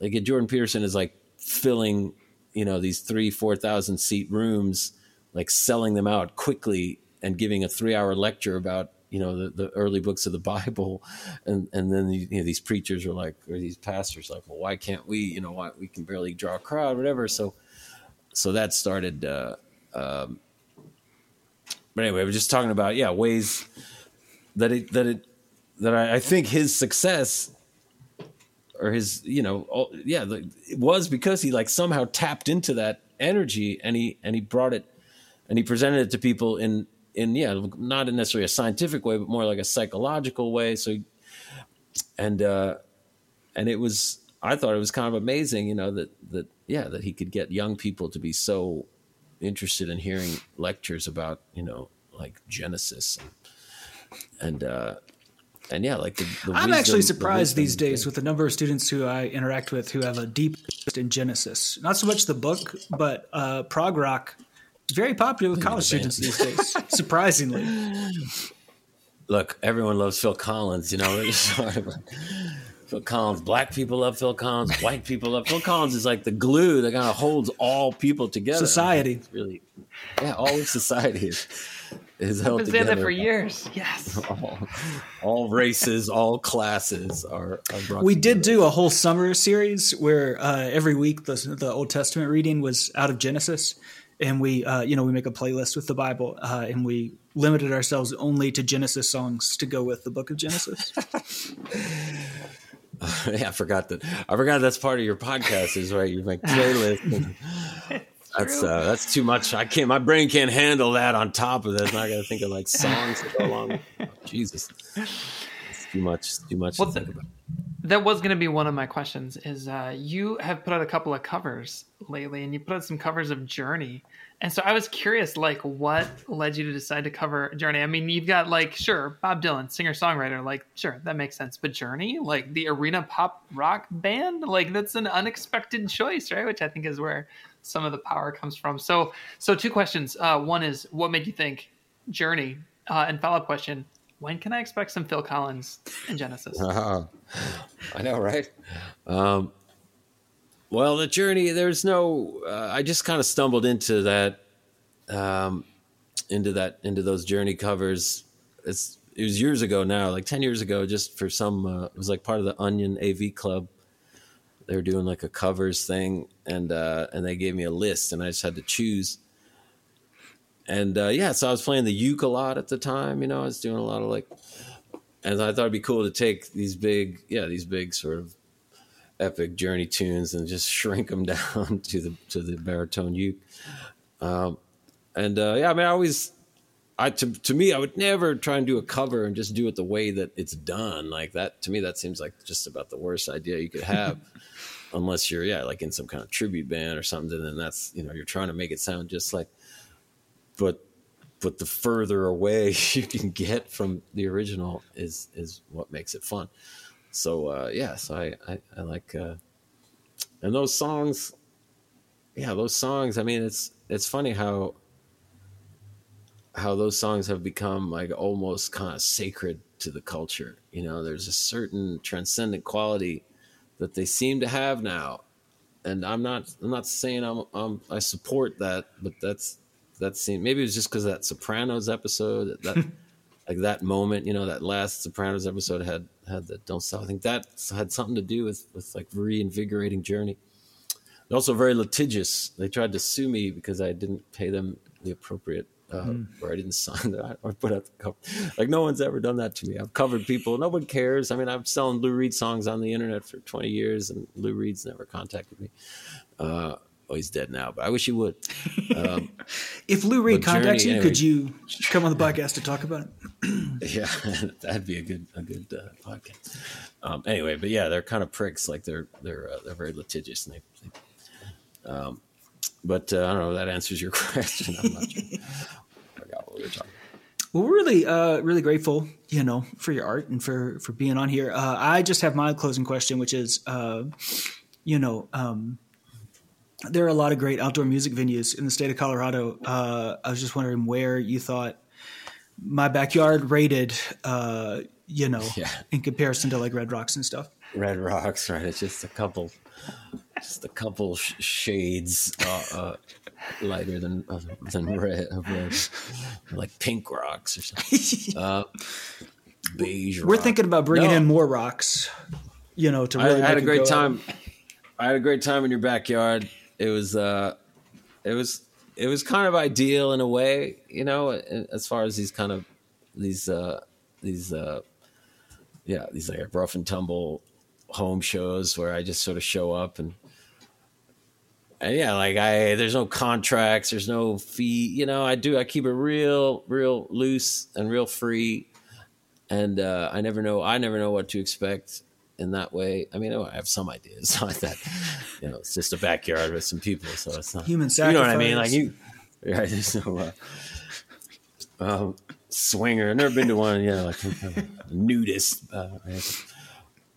like Jordan Peterson is like filling you know these three four thousand seat rooms, like selling them out quickly and giving a three hour lecture about you know the, the early books of the Bible, and and then you know, these preachers are like or these pastors like, well, why can't we? You know, why we can barely draw a crowd, whatever. So so that started. Uh, um, but anyway, we're just talking about yeah ways that it that it that I, I think his success or his you know all, yeah the, it was because he like somehow tapped into that energy and he and he brought it and he presented it to people in in yeah, not in necessarily a scientific way, but more like a psychological way. So, and uh, and it was I thought it was kind of amazing, you know, that that yeah, that he could get young people to be so interested in hearing lectures about you know like Genesis and and uh, and yeah, like the, the I'm wisdom, actually surprised the these days with the number of students who I interact with who have a deep interest in Genesis. Not so much the book, but uh, prog rock very popular with college students these days, surprisingly. Look, everyone loves Phil Collins, you know. Phil Collins. Black people love Phil Collins. White people love Phil Collins. Is like the glue that kind of holds all people together. Society, it's really, yeah, all of society is is held I've been together. for years. Yes, all, all races, all classes are. are we did do a whole summer series where uh, every week the the Old Testament reading was out of Genesis, and we uh, you know we make a playlist with the bible uh, and we limited ourselves only to genesis songs to go with the book of genesis. Yeah i forgot that i forgot that's part of your podcast is right? You make playlist that's uh, that's too much. I can't my brain can't handle that on top of that i gotta think of like songs to go along oh, jesus. It's too much too much to think about that was going to be one of my questions is uh, you have put out a couple of covers lately and you put out some covers of journey. And so i was curious like what led you to decide to cover journey? I mean you've got like sure bob dylan singer songwriter like sure that makes sense. But journey like the arena pop rock band like that's an unexpected choice right? Which i think is where some of the power comes from. So so two questions. Uh, one is what made you think journey? Uh, and follow-up question when can I expect some Phil Collins in Genesis? Uh, I know, right? Um, well, the journey. There's no. Uh, I just kind of stumbled into that, um, into that, into those journey covers. It's it was years ago now, like ten years ago. Just for some, uh, it was like part of the Onion AV Club. They were doing like a covers thing, and uh, and they gave me a list, and I just had to choose and uh, yeah, so I was playing the uke a lot at the time. You know, I was doing a lot of like, and I thought it'd be cool to take these big, yeah, these big sort of epic journey tunes and just shrink them down to the to the baritone uke. Um, and uh, yeah, I mean, I always, I to to me, I would never try and do a cover and just do it the way that it's done. Like that to me, that seems like just about the worst idea you could have. unless you're yeah like in some kind of tribute band or something then that's you know you're trying to make it sound just like but but the further away you can get from the original is is what makes it fun. So uh, yeah, so I I, I like uh, and those songs. Yeah, those songs. I mean, it's it's funny how how those songs have become like almost kind of sacred to the culture. You know, there's a certain transcendent quality that they seem to have now, and I'm not I'm not saying I'm, I'm I support that, but that's that scene. Maybe it was just because that Sopranos episode that. like that moment, you know, that last Sopranos episode had had the "Don't Stop." I think that had something to do with with like reinvigorating journey. They're also very litigious. They tried to sue me because I didn't pay them the appropriate, uh, mm. or I didn't sign that or put out the cover. Like no one's ever done that to me. I've covered people. No one cares. I mean, I'm selling Lou Reed songs on the internet for 20 years, and Lou Reed's never contacted me. Uh, Oh, he's dead now, but I wish he would. Um, if Lou Reed contacts Journey, you, anyway. could you come on the podcast to talk about it? yeah, that'd be a good a good uh, podcast. Um, anyway, but yeah, they're kind of pricks. Like they're they're uh, they're very litigious, and they. they um, but uh, I don't know. That answers your question. I'm not sure. I forgot what we were talking. Well, we're really, uh, really grateful, you know, for your art and for for being on here. Uh, I just have my closing question, which is, uh, you know, um, there are a lot of great outdoor music venues in the state of Colorado. Uh, I was just wondering where you thought my backyard rated, uh, you know, yeah. in comparison to like Red Rocks and stuff. Red Rocks, right? It's just a couple, just a couple sh- shades uh, uh lighter than uh, than red, red, like pink rocks or something. Uh, beige. We're rock. thinking about bringing no. in more rocks. You know, to really I, I had a great time. Out. I had a great time in your backyard it was uh, it was it was kind of ideal in a way, you know, as far as these kind of these uh, these uh, yeah these like rough and tumble home shows where I just sort of show up and and yeah, like I there's no contracts, there's no fee, you know. I do I keep it real, real loose and real free, and uh, I never know I never know what to expect in that way. I mean, I have some ideas like that. You know, it's just a backyard with some people, so it's not human sacrifice. You know what I mean? Like you, right? There's no uh, uh, swinger. I've never been to one. Yeah, like nudist. Uh, right?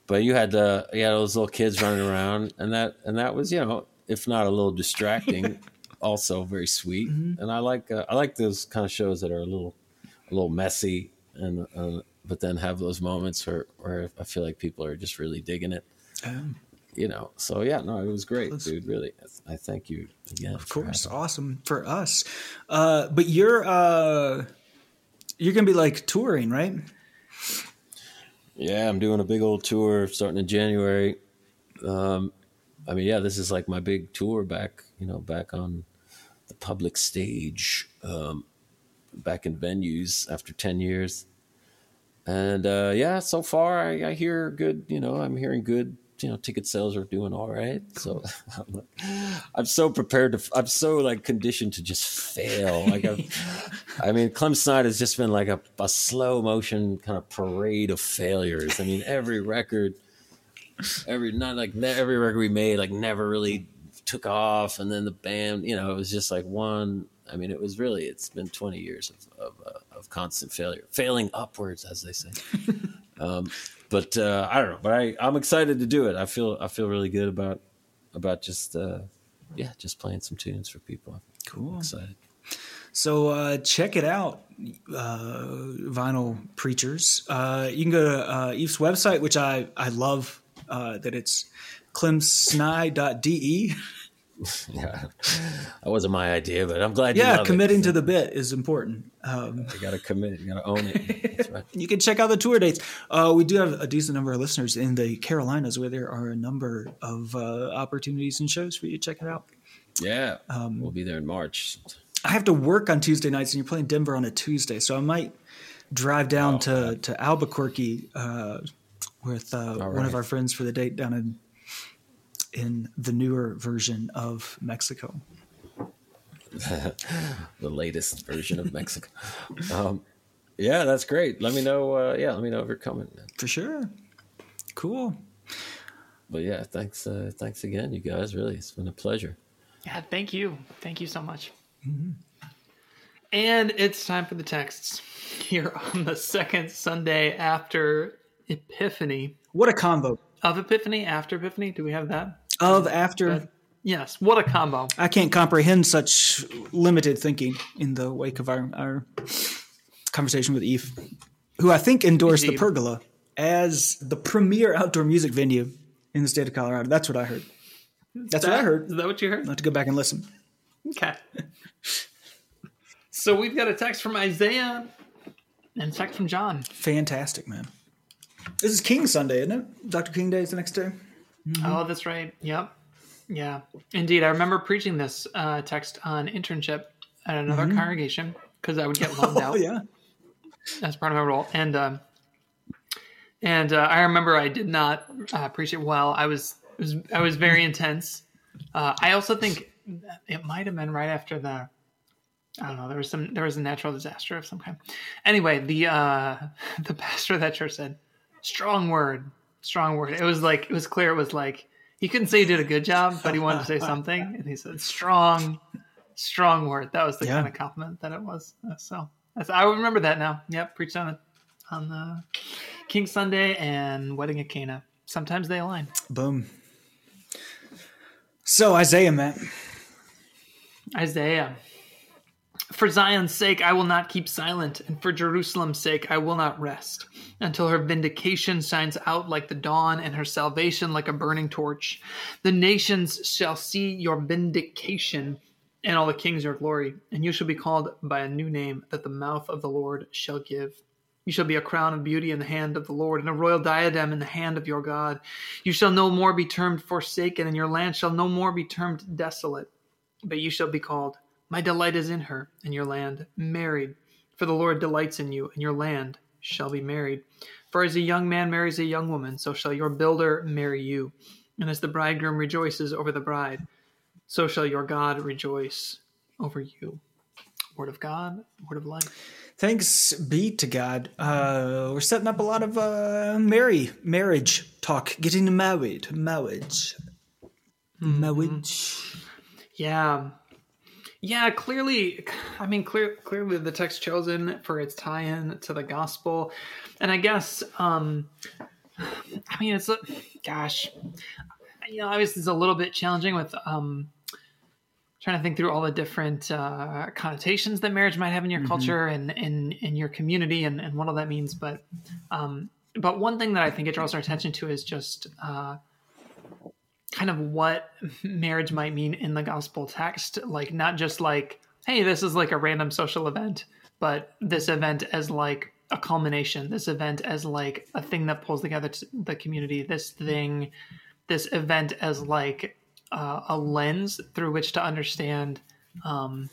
But you had the you had those little kids running around, and that and that was you know, if not a little distracting, also very sweet. Mm-hmm. And I like uh, I like those kind of shows that are a little a little messy and uh, but then have those moments where, where I feel like people are just really digging it. Um, you know, so yeah, no, it was great, dude. Really, I thank you again. Of course, awesome for us. Uh, but you're uh, you're gonna be like touring, right? Yeah, I'm doing a big old tour starting in January. Um, I mean, yeah, this is like my big tour back, you know, back on the public stage, um, back in venues after ten years and uh, yeah, so far I, I, hear good. You know, I'm hearing good. You know, ticket sales are doing all right. So I'm, so prepared to. I'm so like conditioned to just fail. Like I've, I mean, Clem Snide has just been like a, a slow motion kind of parade of failures. I mean, every record, every not like every record we made like never really took off, and then the band, you know, it was just like one I mean, it was really, it's been 20 years of, of, uh, of constant failure, failing upwards, as they say. um, but uh, I don't know, but I, I'm excited to do it. I feel, I feel really good about, about just, uh, yeah, just playing some tunes for people. Cool. I'm excited. So uh, check it out, uh, Vinyl Preachers. Uh, you can go to uh, Eef's website, which I, I love uh, that it's clemsni.de. yeah, that wasn't my idea, but I'm glad. Yeah, committing it. to the bit is important. Um, you got to commit. You got to own it. Right. you can check out the tour dates. Uh, we do have a decent number of listeners in the Carolinas, where there are a number of uh, opportunities and shows for you to check it out. Yeah, um, we'll be there in March. I have to work on Tuesday nights, and you're playing Denver on a Tuesday, so I might drive down oh, to to Albuquerque uh, with uh, right. one of our friends for the date down in in the newer version of Mexico. the latest version of Mexico. Um, yeah, that's great. Let me know. Uh, yeah, let me know if you're coming. For sure. Cool. But yeah, thanks. Uh, thanks again, you guys. Really, it's been a pleasure. Yeah, thank you. Thank you so much. Mm-hmm. And it's time for the texts here on the second Sunday after Epiphany. What a combo! Of Epiphany, after Epiphany, do we have that? Of after. Yes, what a combo! I can't comprehend such limited thinking in the wake of our, our conversation with Eef. who I think endorsed Indeed. the Pergola as the premier outdoor music venue in the state of Colorado. That's what I heard. That's what I heard. Is that what you heard? I'll have to go back and listen. Okay. so we've got a text from Isaiah and a text from John. Fantastic, man. This is King Sunday, isn't it? Dr. King Day is the next day. Oh, that's right. Yep. Yeah. Indeed. I remember preaching this uh, text on internship at another congregation because I would get loaned out. Oh, yeah. that's part of my role. And um, and uh, I remember I did not uh, preach it well. I was, it was I was very intense. Uh, I also think it might have been right after the I don't know. There was some there was a natural disaster of some kind. Anyway, the uh, the pastor of that church said, "Strong word, strong word." It was like it was clear. It was like he couldn't say he did a good job, but he wanted to say something, and he said, "Strong, strong word." That was the Yeah. kind of compliment that it was. Uh, So I remember that now. Yep, preached on it on the King Sunday and Wedding at Cana. Sometimes they align. Boom. So, Isaiah, Matt. Isaiah. For Zion's sake, I will not keep silent, and for Jerusalem's sake, I will not rest, until her vindication shines out like the dawn, and her salvation like a burning torch. The nations shall see your vindication, and all the kings your glory, and you shall be called by a new name that the mouth of the Lord shall give. You shall be a crown of beauty in the hand of the Lord, and a royal diadem in the hand of your God. You shall no more be termed forsaken, and your land shall no more be termed desolate but you shall be called, My delight is in her, and your land married. For the Lord delights in you, and your land shall be married. For as a young man marries a young woman, so shall your builder marry you. And as the bridegroom rejoices over the bride, so shall your God rejoice over you. Word of God, word of life. Thanks be to God. Uh, we're setting up a lot of uh, marry, marriage talk, getting married, marriage, marriage. Yeah. Yeah, clearly, I mean, clear, clearly the text chosen for its tie-in to the gospel, and I guess, um, I mean, it's a, gosh, you know, obviously it's a little bit challenging with um, trying to think through all the different uh, connotations that marriage might have in your culture and in in your community, and, and what all that means. But, um, but one thing that I think it draws our attention to is just. Uh, kind of what marriage might mean in the gospel text like not just like hey this is like a random social event but this event as like a culmination this event as like a thing that pulls together the community this thing this event as like uh, a lens through which to understand um,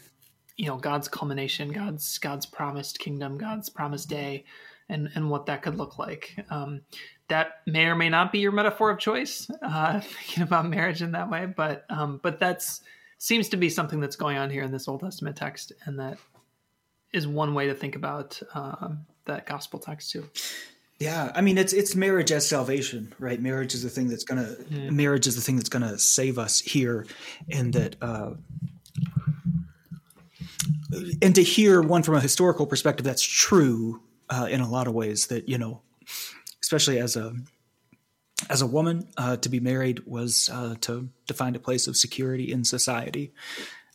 you know god's culmination god's god's promised kingdom god's promised day and and what that could look like. Um, that may or may not be your metaphor of choice uh, thinking about marriage in that way but um, but that's seems to be something that's going on here in this old testament text and that is one way to think about um, that gospel text too Yeah, I mean it's it's marriage as salvation, right? Marriage is the thing that's gonna marriage is the thing that's gonna save us here, and that uh, and to hear one from a historical perspective that's true uh, in a lot of ways. That you know, especially as a as a woman, uh, to be married was uh, to to find a place of security in society.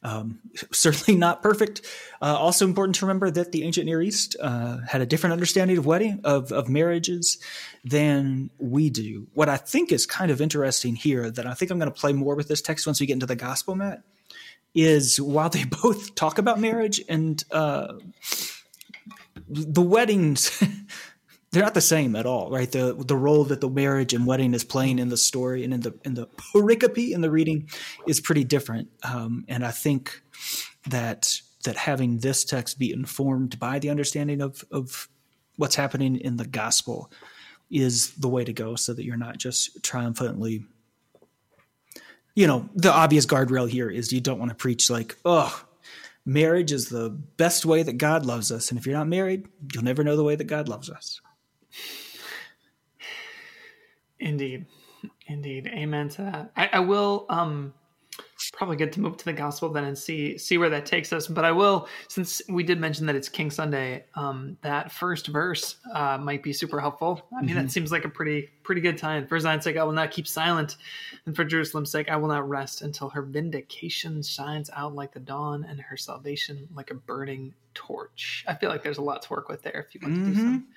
Um, certainly not perfect. Uh, also important to remember that the ancient Near East uh, had a different understanding of wedding of of marriages than we do. What I think is kind of interesting here, that I think I'm going to play more with this text once we get into the gospel, Matt, is while they both talk about marriage and uh, the weddings. They're not the same at all, right? The the role that the marriage and wedding is playing in the story and in the in the pericope in the reading is pretty different. Um, and I think that that having this text be informed by the understanding of of what's happening in the gospel is the way to go, so that you're not just triumphantly. You know, the obvious guardrail here is you don't want to preach like, oh, marriage is the best way that God loves us, and if you're not married, you'll never know the way that God loves us. Indeed. Indeed. Amen to that. I, I will um probably get to move to the gospel then and see see where that takes us. But I will, since we did mention that it's King Sunday, um, that first verse uh, might be super helpful. I mean, that seems like a pretty pretty good time. For Zion's sake, I will not keep silent, and for Jerusalem's sake, I will not rest until her vindication shines out like the dawn, and her salvation like a burning torch. I feel like there's a lot to work with there if you want to do some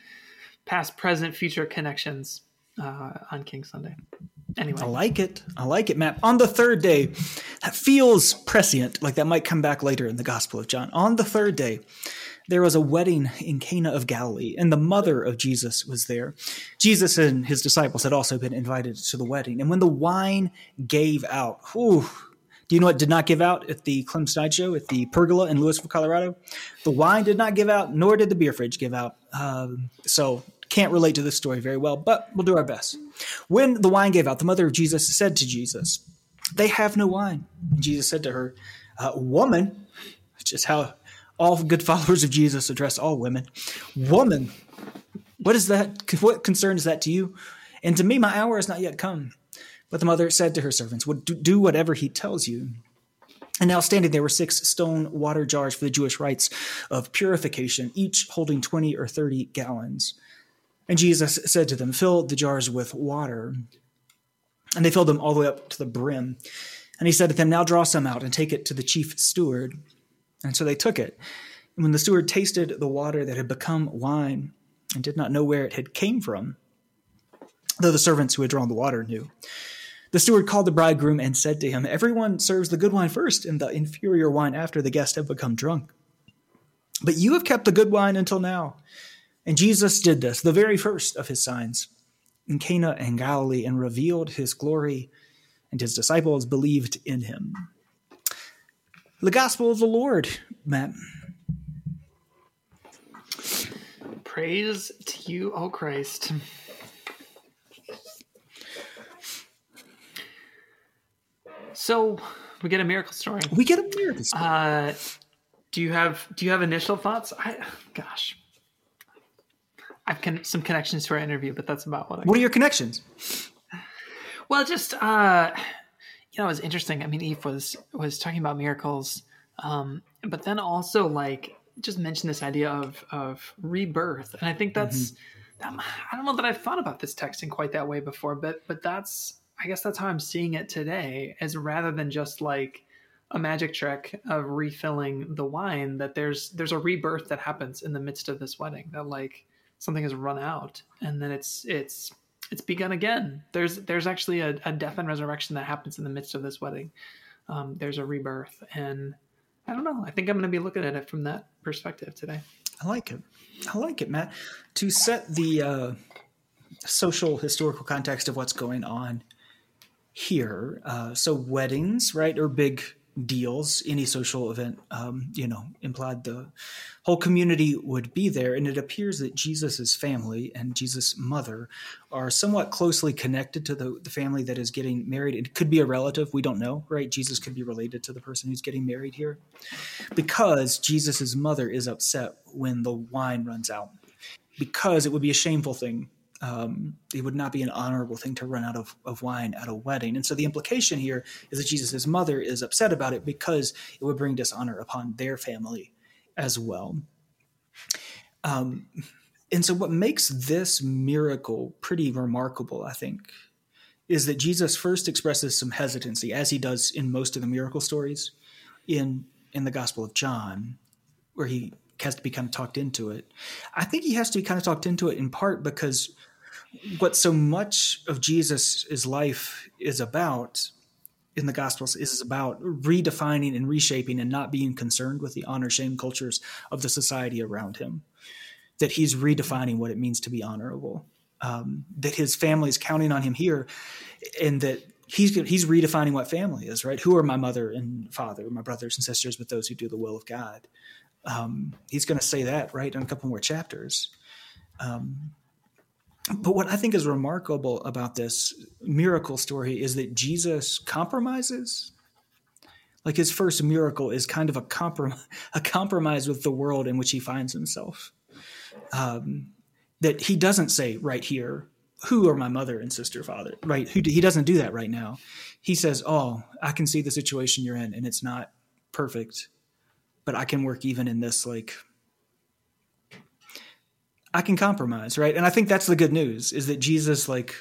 past, present, future connections uh, on King Sunday. Anyway, I like it. I like it, Matt. On the third day, that feels prescient, like that might come back later in the Gospel of John. On the third day, there was a wedding in Cana of Galilee, and the mother of Jesus was there. Jesus and his disciples had also been invited to the wedding. And when the wine gave out, whew, do you know what did not give out at the Clem Show at the Pergola in Louisville, Colorado? The wine did not give out, nor did the beer fridge give out. Um, so can't relate to this story very well, but we'll do our best. When the wine gave out, the mother of Jesus said to Jesus, They have no wine. And Jesus said to her, uh, Woman, which is how all good followers of Jesus address all women, Woman, what is that? What concern is that to you? And to me, my hour has not yet come. But the mother said to her servants, Do whatever he tells you. And now standing there were six stone water jars for the Jewish rites of purification, each holding 20 or 30 gallons. And Jesus said to them, Fill the jars with water. And they filled them all the way up to the brim. And he said to them, Now draw some out and take it to the chief steward. And so they took it. And when the steward tasted the water that had become wine and did not know where it had came from, though the servants who had drawn the water knew, the steward called the bridegroom and said to him, Everyone serves the good wine first, and the inferior wine after the guests have become drunk. But you have kept the good wine until now. And Jesus did this, the very first of his signs, in Cana and Galilee, and revealed his glory, and his disciples believed in him. The gospel of the Lord, Matt. Praise to you, O Christ. So we get a miracle story. We get a miracle story. Uh, do you have do you have initial thoughts? I gosh, I've con- some connections to our interview, but that's about what. I what are your connections? Well, just uh, you know, it was interesting. I mean, Eef was was talking about miracles, um, but then also like just mentioned this idea of of rebirth, and I think that's. Mm-hmm. I don't know that I've thought about this text in quite that way before, but but that's I guess that's how I'm seeing it today, as rather than just like a magic trick of refilling the wine, that there's there's a rebirth that happens in the midst of this wedding. That like something has run out and then it's it's it's begun again. There's there's actually a, a death and resurrection that happens in the midst of this wedding. Um, there's a rebirth and i don't know. I think i'm going to be looking at it from that perspective today. I like it. I like it matt. To set the uh, social historical context of what's going on here uh, so weddings right are big deals, any social event, um, you know, implied the whole community would be there. And it appears that Jesus's family and Jesus' mother are somewhat closely connected to the, the family that is getting married. It could be a relative, we don't know, right? Jesus could be related to the person who's getting married here because Jesus's mother is upset when the wine runs out. Because it would be a shameful thing um, it would not be an honorable thing to run out of, of wine at a wedding. And so the implication here is that Jesus' mother is upset about it because it would bring dishonor upon their family as well. Um, and so, what makes this miracle pretty remarkable, I think, is that Jesus first expresses some hesitancy, as he does in most of the miracle stories in, in the Gospel of John, where he has to be kind of talked into it. I think he has to be kind of talked into it in part because what so much of Jesus' life is about in the Gospels is about redefining and reshaping and not being concerned with the honor shame cultures of the society around him. That he's redefining what it means to be honorable. Um, that his family is counting on him here, and that he's he's redefining what family is. Right? Who are my mother and father, my brothers and sisters, but those who do the will of God. Um, he's going to say that right in a couple more chapters. Um, but what I think is remarkable about this miracle story is that Jesus compromises. Like his first miracle is kind of a, comprom- a compromise with the world in which he finds himself. Um, that he doesn't say right here, who are my mother and sister, father, right? He doesn't do that right now. He says, oh, I can see the situation you're in and it's not perfect, but I can work even in this like I can compromise, right? And I think that's the good news is that Jesus like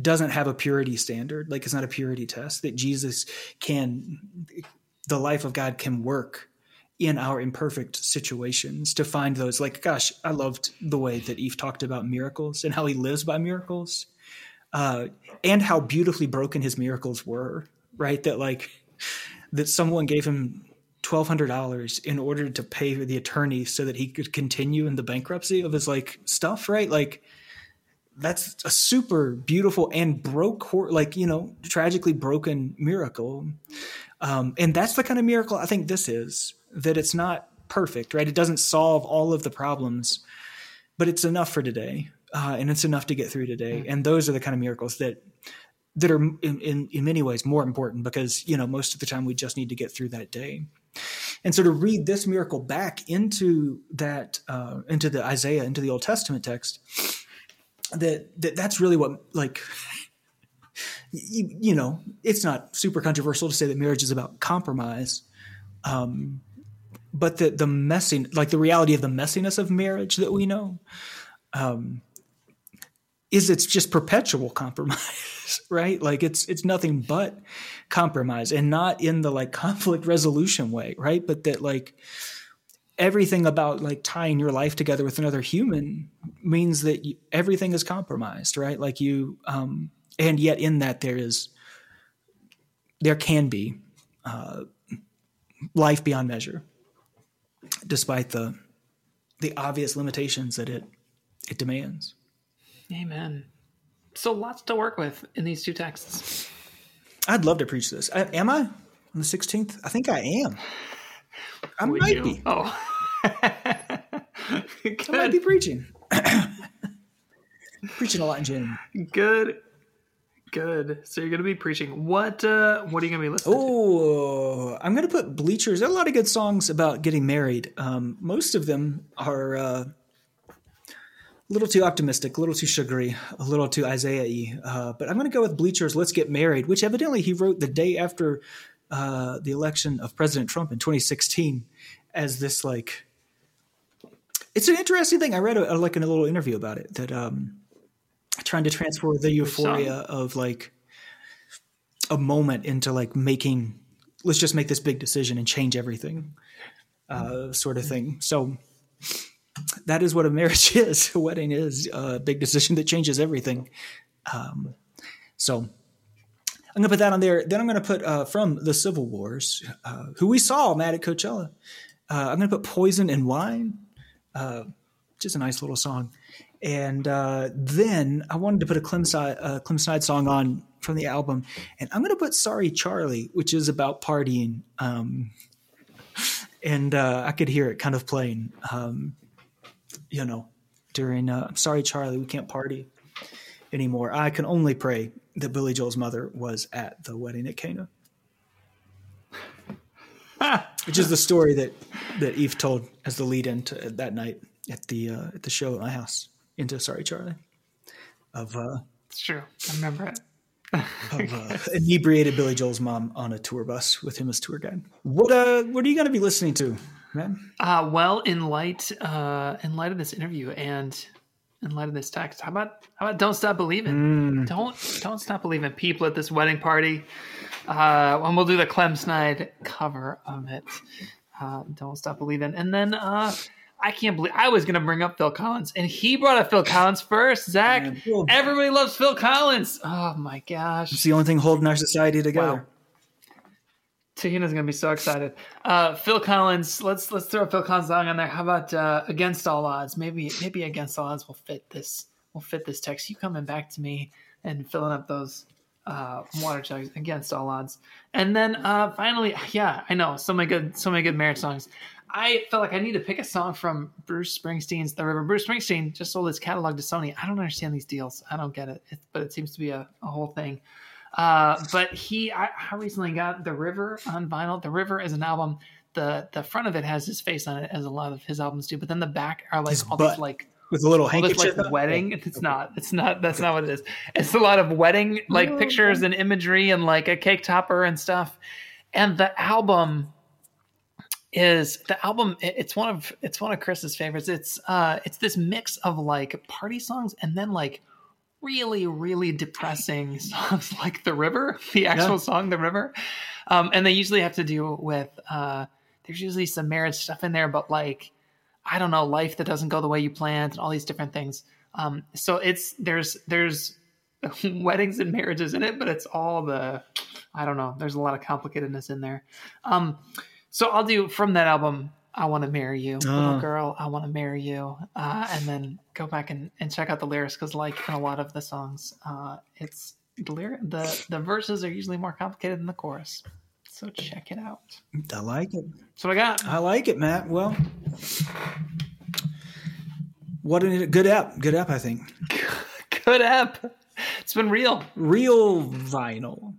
doesn't have a purity standard, like it's not a purity test. That Jesus can, the life of God can work in our imperfect situations to find those like gosh i loved the way that Eef talked about miracles and how he lives by miracles uh, and how beautifully broken his miracles were right that like that someone gave him $1200 in order to pay the attorney so that he could continue in the bankruptcy of his like stuff right like that's a super beautiful and broke like you know tragically broken miracle um, and that's the kind of miracle i think this is that it's not perfect, right? It doesn't solve all of the problems, but it's enough for today, uh, and it's enough to get through today. Mm-hmm. And those are the kind of miracles that that are in, in, in many ways more important because you know most of the time we just need to get through that day. And so to read this miracle back into that uh, into the Isaiah into the Old Testament text, that, that that's really what like you, you, know it's not super controversial to say that marriage is about compromise um, but the the messing like the reality of the messiness of marriage that we know um, is it's just perpetual compromise right like it's it's nothing but compromise and not in the like conflict resolution way right but that like everything about like tying your life together with another human means that you, everything is compromised right like you um and yet in that there is there can be uh life beyond measure despite the the obvious limitations that it it demands. Amen. So lots to work with in these two texts. I'd love to preach this. I, am I on the 16th? I think I am. I Would might you? be. Oh. I might be preaching. preaching a lot in January. Good Good. So you're going to be preaching. What uh what are you going to be listening oh, to? I'm going to put Bleachers. There are a lot of good songs about getting married. Um, most of them are uh, a little too optimistic, a little too sugary, a little too Isaiah-y. Uh, but I'm going to go with Bleachers. Let's get married, which evidently he wrote the day after uh, the election of President Trump in 2016, as this like. It's an interesting thing. I read a, like in a little interview about it that. Um, trying to transfer the euphoria of like a moment into like making let's just make this big decision and change everything uh, sort of thing so that is what a marriage is. A wedding is a big decision that changes everything. Um, so i'm going to put that on there. Then i'm going to put uh, from the civil wars uh, who we saw matt at coachella. Uh, i'm going to put poison and wine uh, just a nice little song. And uh, then I wanted to put a Clem, uh, Clem song on from the album, and I'm going to put "Sorry Charlie," which is about partying. Um, and uh, I could hear it kind of playing, um, you know, during uh, "Sorry Charlie, we can't party anymore." I can only pray that Billy Joel's mother was at the wedding at Cana. which is the story that that Eef told as the lead in to that night at the uh, at the show at my house into Sorry Charlie. Of uh, it's true. I remember it. of uh, inebriated Billy Joel's mom on a tour bus with him as tour guide. What uh, what are you going to be listening to, man? Uh, well, in light uh, in light of this interview and in light of this text, how about how about "Don't Stop Believing"? Mm. Don't don't stop believing. People at this wedding party, uh, and we'll do the Clem Snide cover of it. Uh, don't stop believing, and then uh, I can't believe I was going to bring up Phil Collins, and he brought up Phil Collins first. Zach, Man, everybody loves Phil Collins. Oh my gosh, it's the only thing holding our society together. Wow. Tahina's gonna be so excited. Uh, Phil Collins, let's let's throw Phil Collins song on there. How about uh, "Against All Odds"? Maybe maybe "Against All Odds" will fit this. Will fit this text. You coming back to me and filling up those uh, water jugs against all odds. And then uh, finally, yeah, I know so many good so many good marriage songs. I felt like I need to pick a song from Bruce Springsteen's The River. Bruce Springsteen just sold his catalog to Sony. I don't understand these deals. I don't get it, it but it seems to be a, a whole thing. Uh, but he, I, I, recently got The River on vinyl. The River is an album. The the front of it has his face on it, as a lot of his albums do. But then the back are like his all butt. these like with a little handkerchief. Like wedding. It's not. It's not. That's not what it is. It's a lot of wedding like oh, pictures and imagery and like a cake topper and stuff. And the album is the album it's one of it's one of chris's favorites it's uh it's this mix of like party songs and then like really really depressing songs like the river the actual yeah. song the river um and they usually have to do with uh there's usually some marriage stuff in there, but like I don't know, life that doesn't go the way you planned and all these different things. Um, so it's there's there's weddings and marriages in it, but it's all the I don't know. There's a lot of complicatedness in there. Um, so I'll do from that album. I want to marry you, little girl. I want to marry you, uh, and then go back and, and check out the lyrics because, like in a lot of the songs, uh, it's the lyric the the verses are usually more complicated than the chorus. So check it out. I like it. That's what I got. I like it, Matt. Well, what a good app. Good app, I think. Good app. It's been real. Real vinyl.